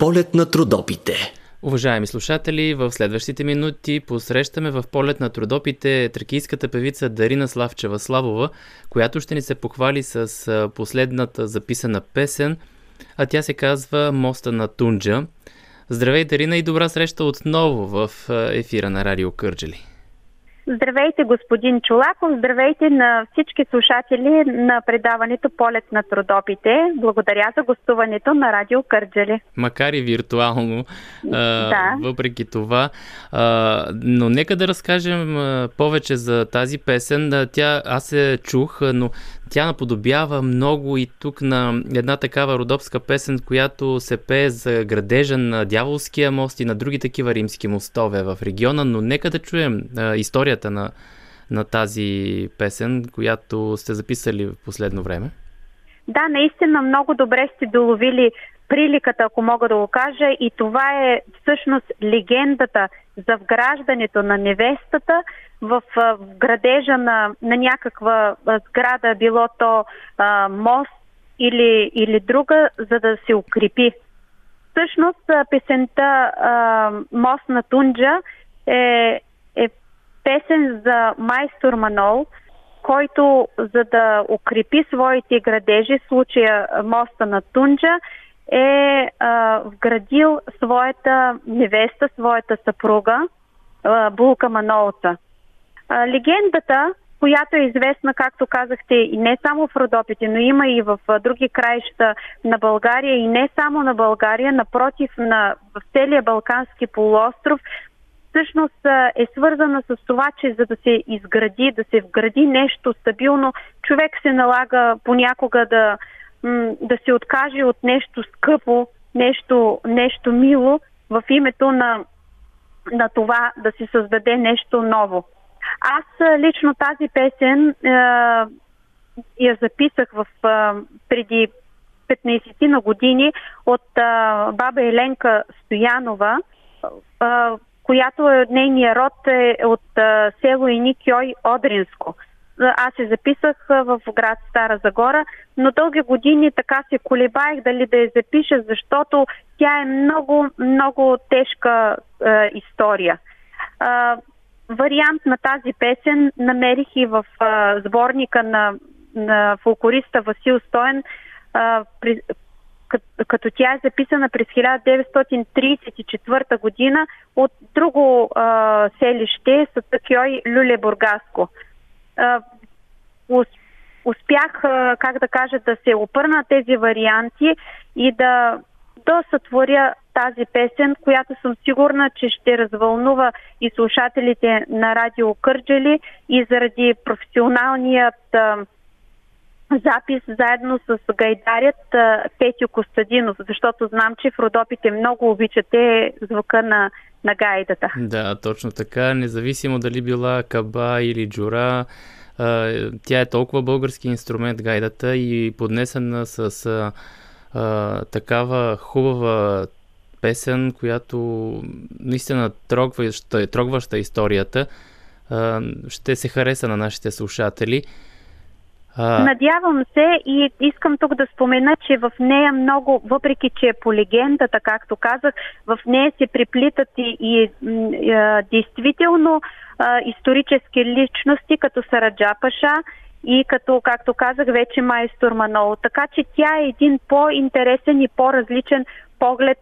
Полет на трудопите. Уважаеми слушатели, в следващите минути посрещаме в полет на трудопите тракийската певица Дарина Славчева Славова, която ще ни се похвали с последната записана песен, а тя се казва Моста на Тунджа. Здравей, Дарина, и добра среща отново в ефира на Радио Кърджели. Здравейте, господин Чулаков. Здравейте на всички слушатели на предаването Полет на трудопите. Благодаря за гостуването на Радио Кърджали. Макар и виртуално, да. въпреки това. Но нека да разкажем повече за тази песен. Тя, аз се чух, но тя наподобява много и тук на една такава родопска песен, която се пее за градежа на Дяволския мост и на други такива римски мостове в региона, но нека да чуем а, историята на, на тази песен, която сте записали в последно време. Да, наистина много добре сте доловили приликата, ако мога да го кажа, и това е всъщност легендата за вграждането на невестата в, в градежа на, на някаква сграда, било то а, мост или, или друга, за да се укрепи. Всъщност песента а, Мост на Тунджа е, е песен за майстор Манол, който за да укрепи своите градежи, в случая моста на Тунджа, е а, вградил своята невеста, своята съпруга, а, Булка Манолца. А, легендата, която е известна, както казахте, и не само в Родопите, но има и в а, други краища на България, и не само на България, напротив, на, в целия Балкански полуостров, всъщност е свързана с това, че за да се изгради, да се вгради нещо стабилно, човек се налага понякога да да се откаже от нещо скъпо, нещо, нещо мило в името на, на това да се създаде нещо ново. Аз лично тази песен е, я записах в, е, преди 15 на години от е, баба Еленка Стоянова, е, която е нейния род е от е, село Иникьой Одринско аз се записах в град Стара Загора, но дълги години така се колебаех дали да я запиша, защото тя е много, много тежка е, история. Е, вариант на тази песен намерих и в е, сборника на, на фолклориста Васил Стоен, е, при, като, като тя е записана през 1934 година от друго е, селище, Сатъкьой Люле Бургаско успях, как да кажа, да се опърна тези варианти и да, сътворя тази песен, която съм сигурна, че ще развълнува и слушателите на радио Кърджели и заради професионалният запис заедно с гайдарят Петю Костадинов, защото знам, че в Родопите много обичате звука на, на гайдата. Да, точно така, независимо дали била каба или джура, тя е толкова български инструмент гайдата и поднесена с а, а, такава хубава песен, която наистина трогваща, трогваща историята, а, ще се хареса на нашите слушатели. А... Надявам се и искам тук да спомена, че в нея много, въпреки че е по легендата, както казах, в нея се приплитат и, и, и а, действително а, исторически личности, като Сараджа Паша и като, както казах, вече майстор Манол. Така че тя е един по-интересен и по-различен поглед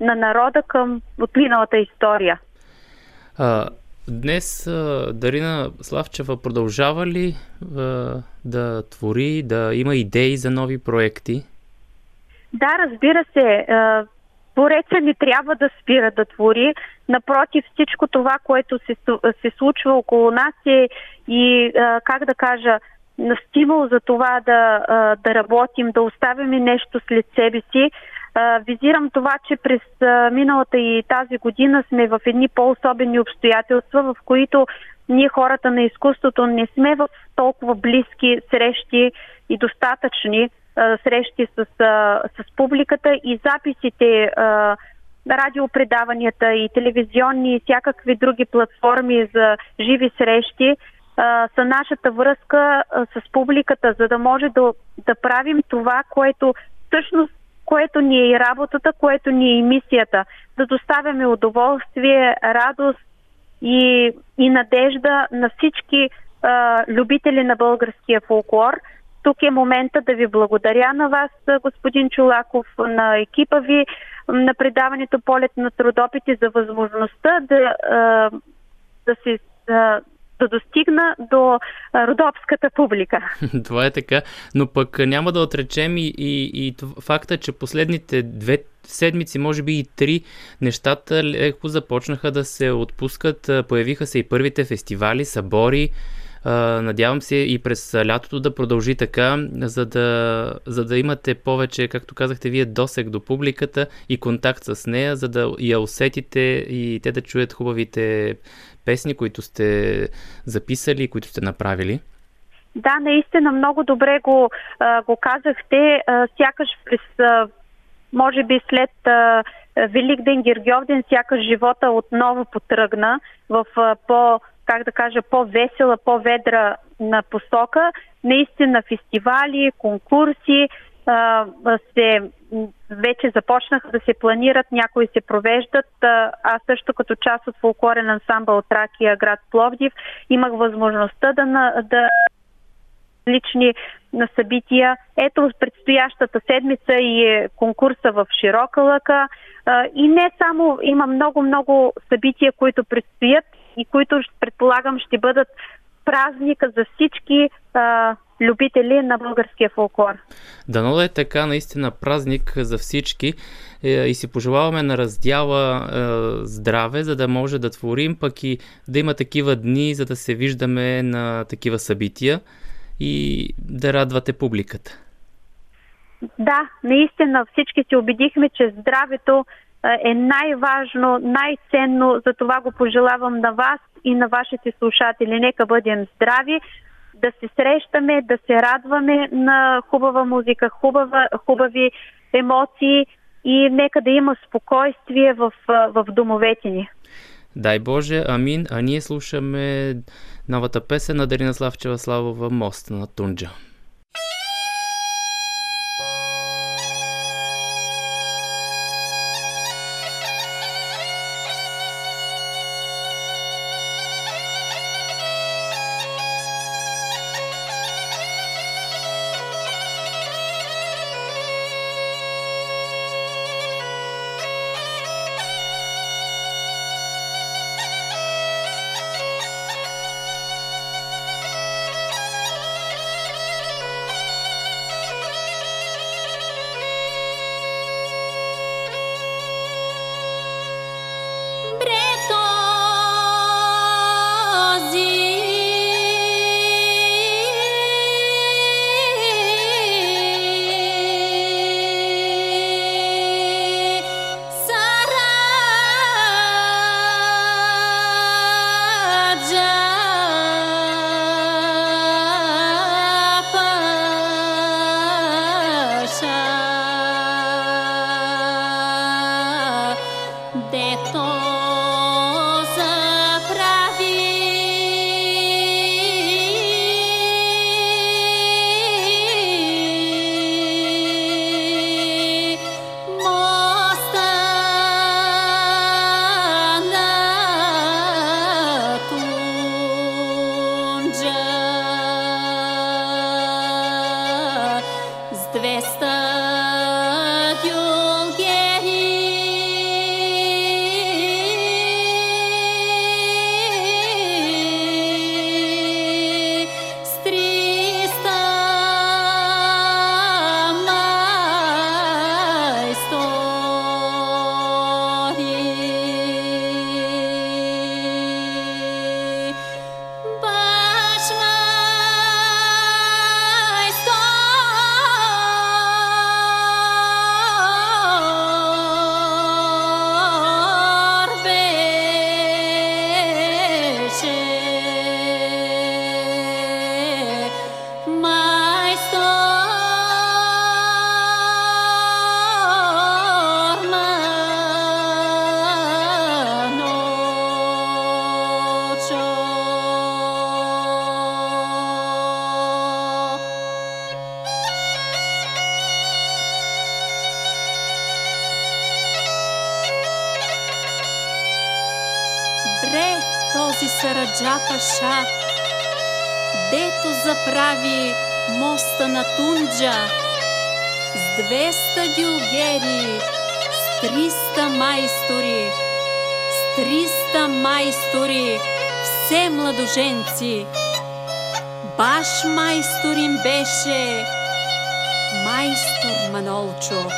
на народа към отминалата история. А, Днес Дарина Славчева продължава ли да твори, да има идеи за нови проекти? Да, разбира се. Твореца не трябва да спира да твори. Напротив, всичко това, което се, се случва около нас е и, как да кажа, стимул за това да, да работим, да оставим нещо след себе си, Визирам това, че през миналата и тази година сме в едни по-особени обстоятелства, в които ние хората на изкуството не сме в толкова близки срещи и достатъчни срещи с, с публиката и записите, радиопредаванията и телевизионни и всякакви други платформи за живи срещи са нашата връзка с публиката, за да може да, да правим това, което всъщност което ни е и работата, което ни е и мисията. Да доставяме удоволствие, радост и, и надежда на всички а, любители на българския фолклор. Тук е момента да ви благодаря на вас, господин Чулаков, на екипа ви, на предаването Полет на трудопите за възможността да, а, да се да достигна до родопската публика. Това е така, но пък няма да отречем и, и, и факта, че последните две седмици, може би и три, нещата леко започнаха да се отпускат. Появиха се и първите фестивали, събори. Надявам се и през лятото да продължи така, за да, за да имате повече, както казахте вие, досег до публиката и контакт с нея, за да я усетите и те да чуят хубавите песни, които сте записали, които сте направили? Да, наистина много добре го, го казахте. Сякаш през, може би след а, Великден Гергьовден, сякаш живота отново потръгна в по, как да кажа, по-весела, по-ведра на посока. Наистина фестивали, конкурси, се вече започнаха да се планират, някои се провеждат. Аз също като част от фолклорен ансамбъл Тракия, град Пловдив, имах възможността да, да лични на събития. Ето предстоящата седмица и е конкурса в Широка лъка. И не само, има много-много събития, които предстоят и които предполагам ще бъдат празника за всички любители на българския фолклор. Дано да е така, наистина празник за всички е, и си пожелаваме на раздяла е, здраве, за да може да творим, пък и да има такива дни, за да се виждаме на такива събития и да радвате публиката. Да, наистина всички се убедихме, че здравето е най-важно, най-ценно, за това го пожелавам на вас и на вашите слушатели. Нека бъдем здрави, да се срещаме, да се радваме на хубава музика, хубава, хубави емоции и нека да има спокойствие в, в домовете ни. Дай Боже, амин. А ние слушаме новата песен на Дарина Славчева Славова Мост на Тунджа. Моста на Тунджа с 200 дюлгери, с 300 майстори, с 300 майстори, все младоженци. Баш майстор им беше майстор Манолчо.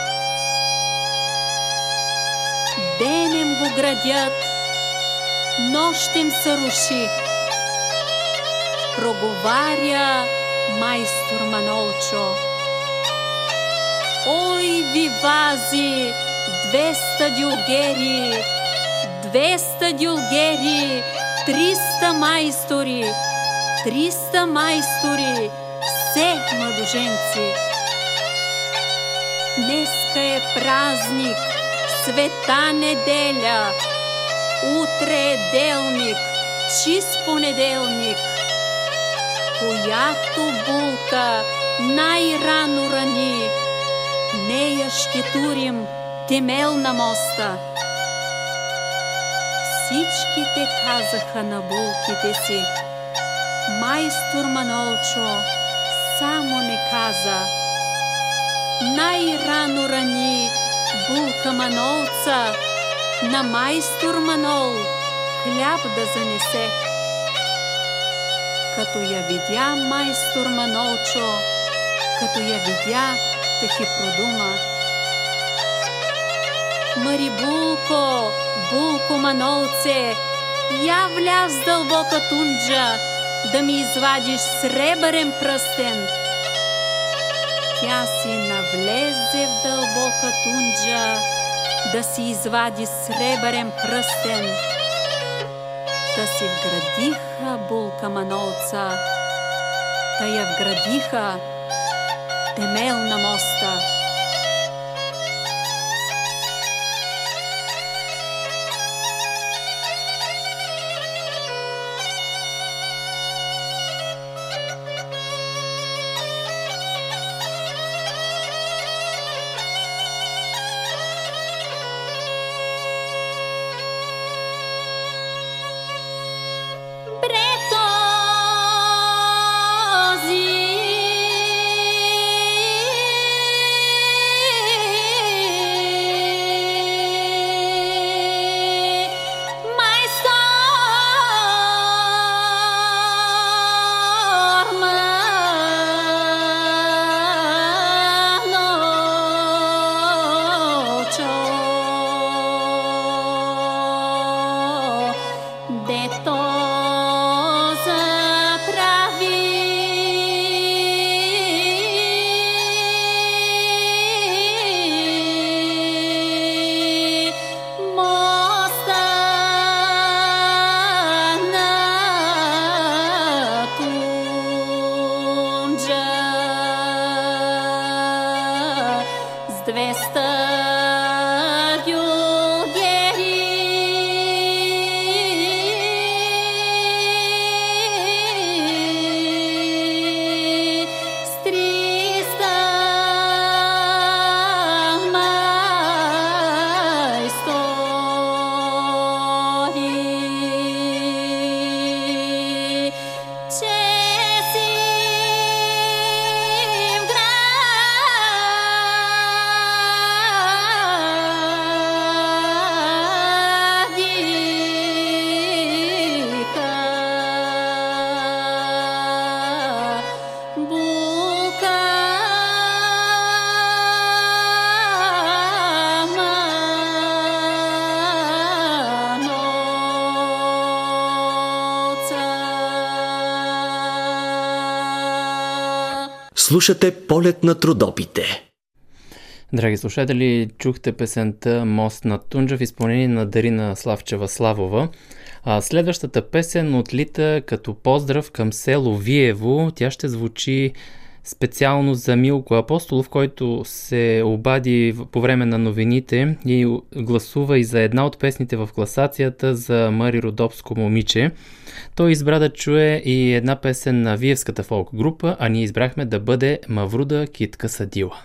Денем го градят, нощем се руши. Проговаря майстор Манолчо. Ой, вивази, 200 дюлгери, 200 дюлгери, 300 майстори, 300 майстори, все младоженци. Днеска е празник, света неделя, утре е делник, чист понеделник. Която булка най-рано рани, нея ще турим темел на моста. Всичките казаха на булките си. Майстор Манолчо само не каза. Най-рано рани булка Манолца на майстор Манол хляб да занесе. Като я видя майстор Манолчо, като я видя, тъхи продума. Мари Булко, Булко Манолце, я вляз дълбока тунджа, да ми извадиш сребърен пръстен. Тя си навлезе в дълбока тунджа, да си извади сребърен пръстен. Та си вградиха булка манолца, та я вградиха темел на моста. Слушате полет на трудопите. Драги слушатели, чухте песента Мост на Тунджа в изпълнение на Дарина Славчева Славова. А следващата песен отлита като поздрав към село Виево. Тя ще звучи специално за Милко Апостолов, който се обади по време на новините и гласува и за една от песните в класацията за Мари Родопско момиче. Той избра да чуе и една песен на Виевската фолк група, а ние избрахме да бъде Мавруда Китка Садила.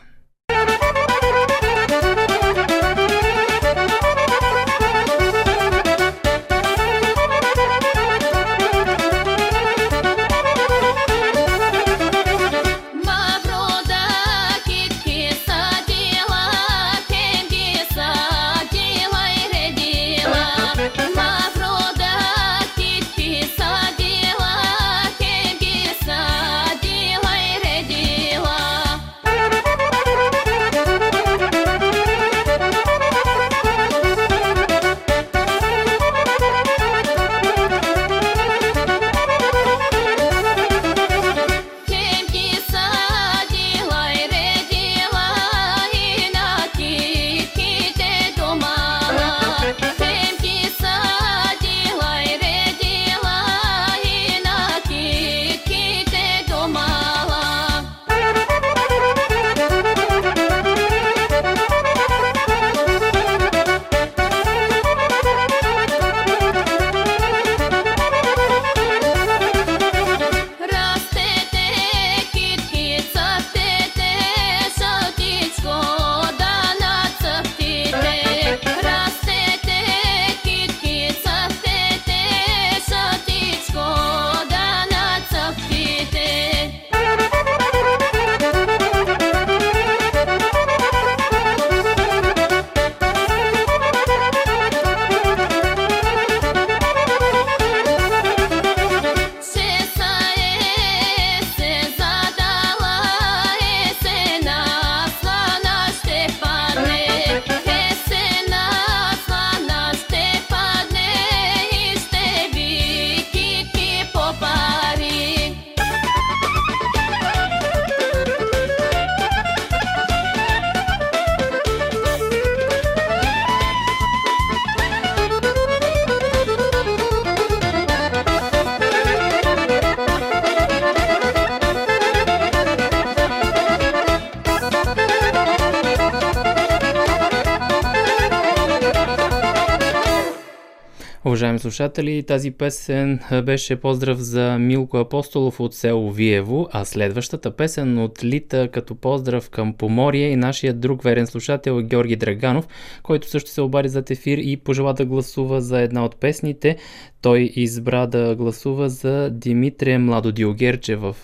Слушатели, тази песен беше поздрав за Милко Апостолов от село Виево, а следващата песен от Лита като поздрав към Поморие и нашия друг верен слушател Георги Драганов, който също се обади за ефир и пожела да гласува за една от песните. Той избра да гласува за Димитрия Младо Диогерче в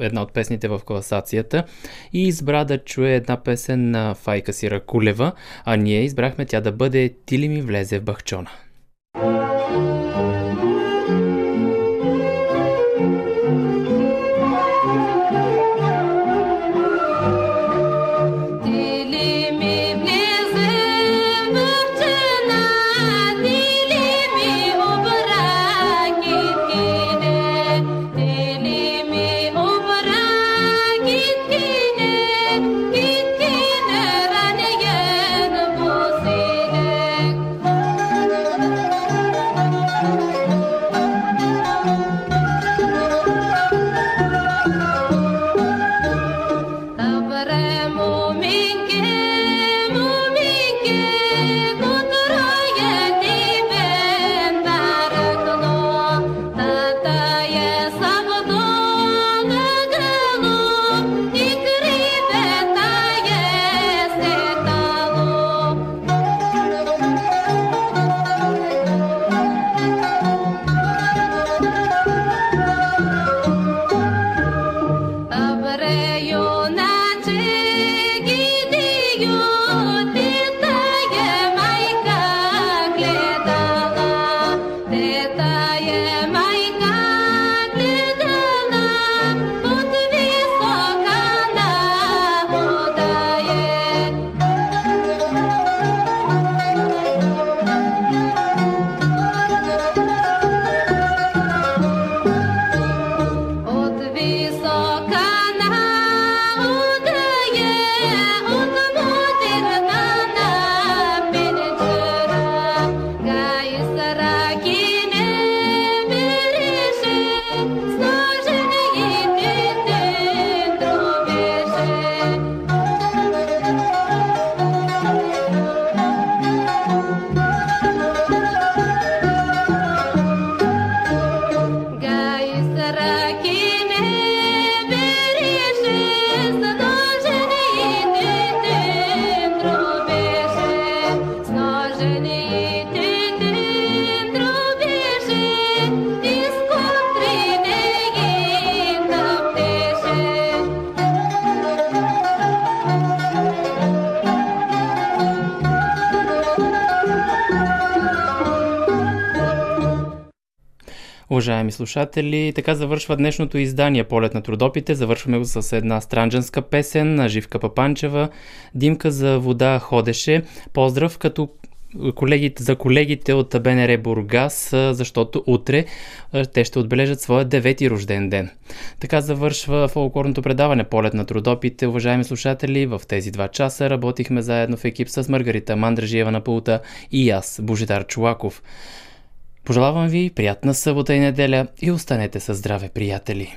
една от песните в класацията и избра да чуе една песен на Файка Сиракулева, а ние избрахме тя да бъде Ти ли ми влезе в бахчона. Уважаеми слушатели, така завършва днешното издание Полет на трудопите. Завършваме го с една странджанска песен на Живка Папанчева. Димка за вода ходеше. Поздрав като колегите, за колегите от БНР Бургас, защото утре те ще отбележат своя девети рожден ден. Така завършва фолклорното предаване Полет на трудопите. Уважаеми слушатели, в тези два часа работихме заедно в екип с Маргарита Мандражиева на пулта и аз, Божидар Чулаков. Пожелавам ви приятна събота и неделя и останете със здраве, приятели!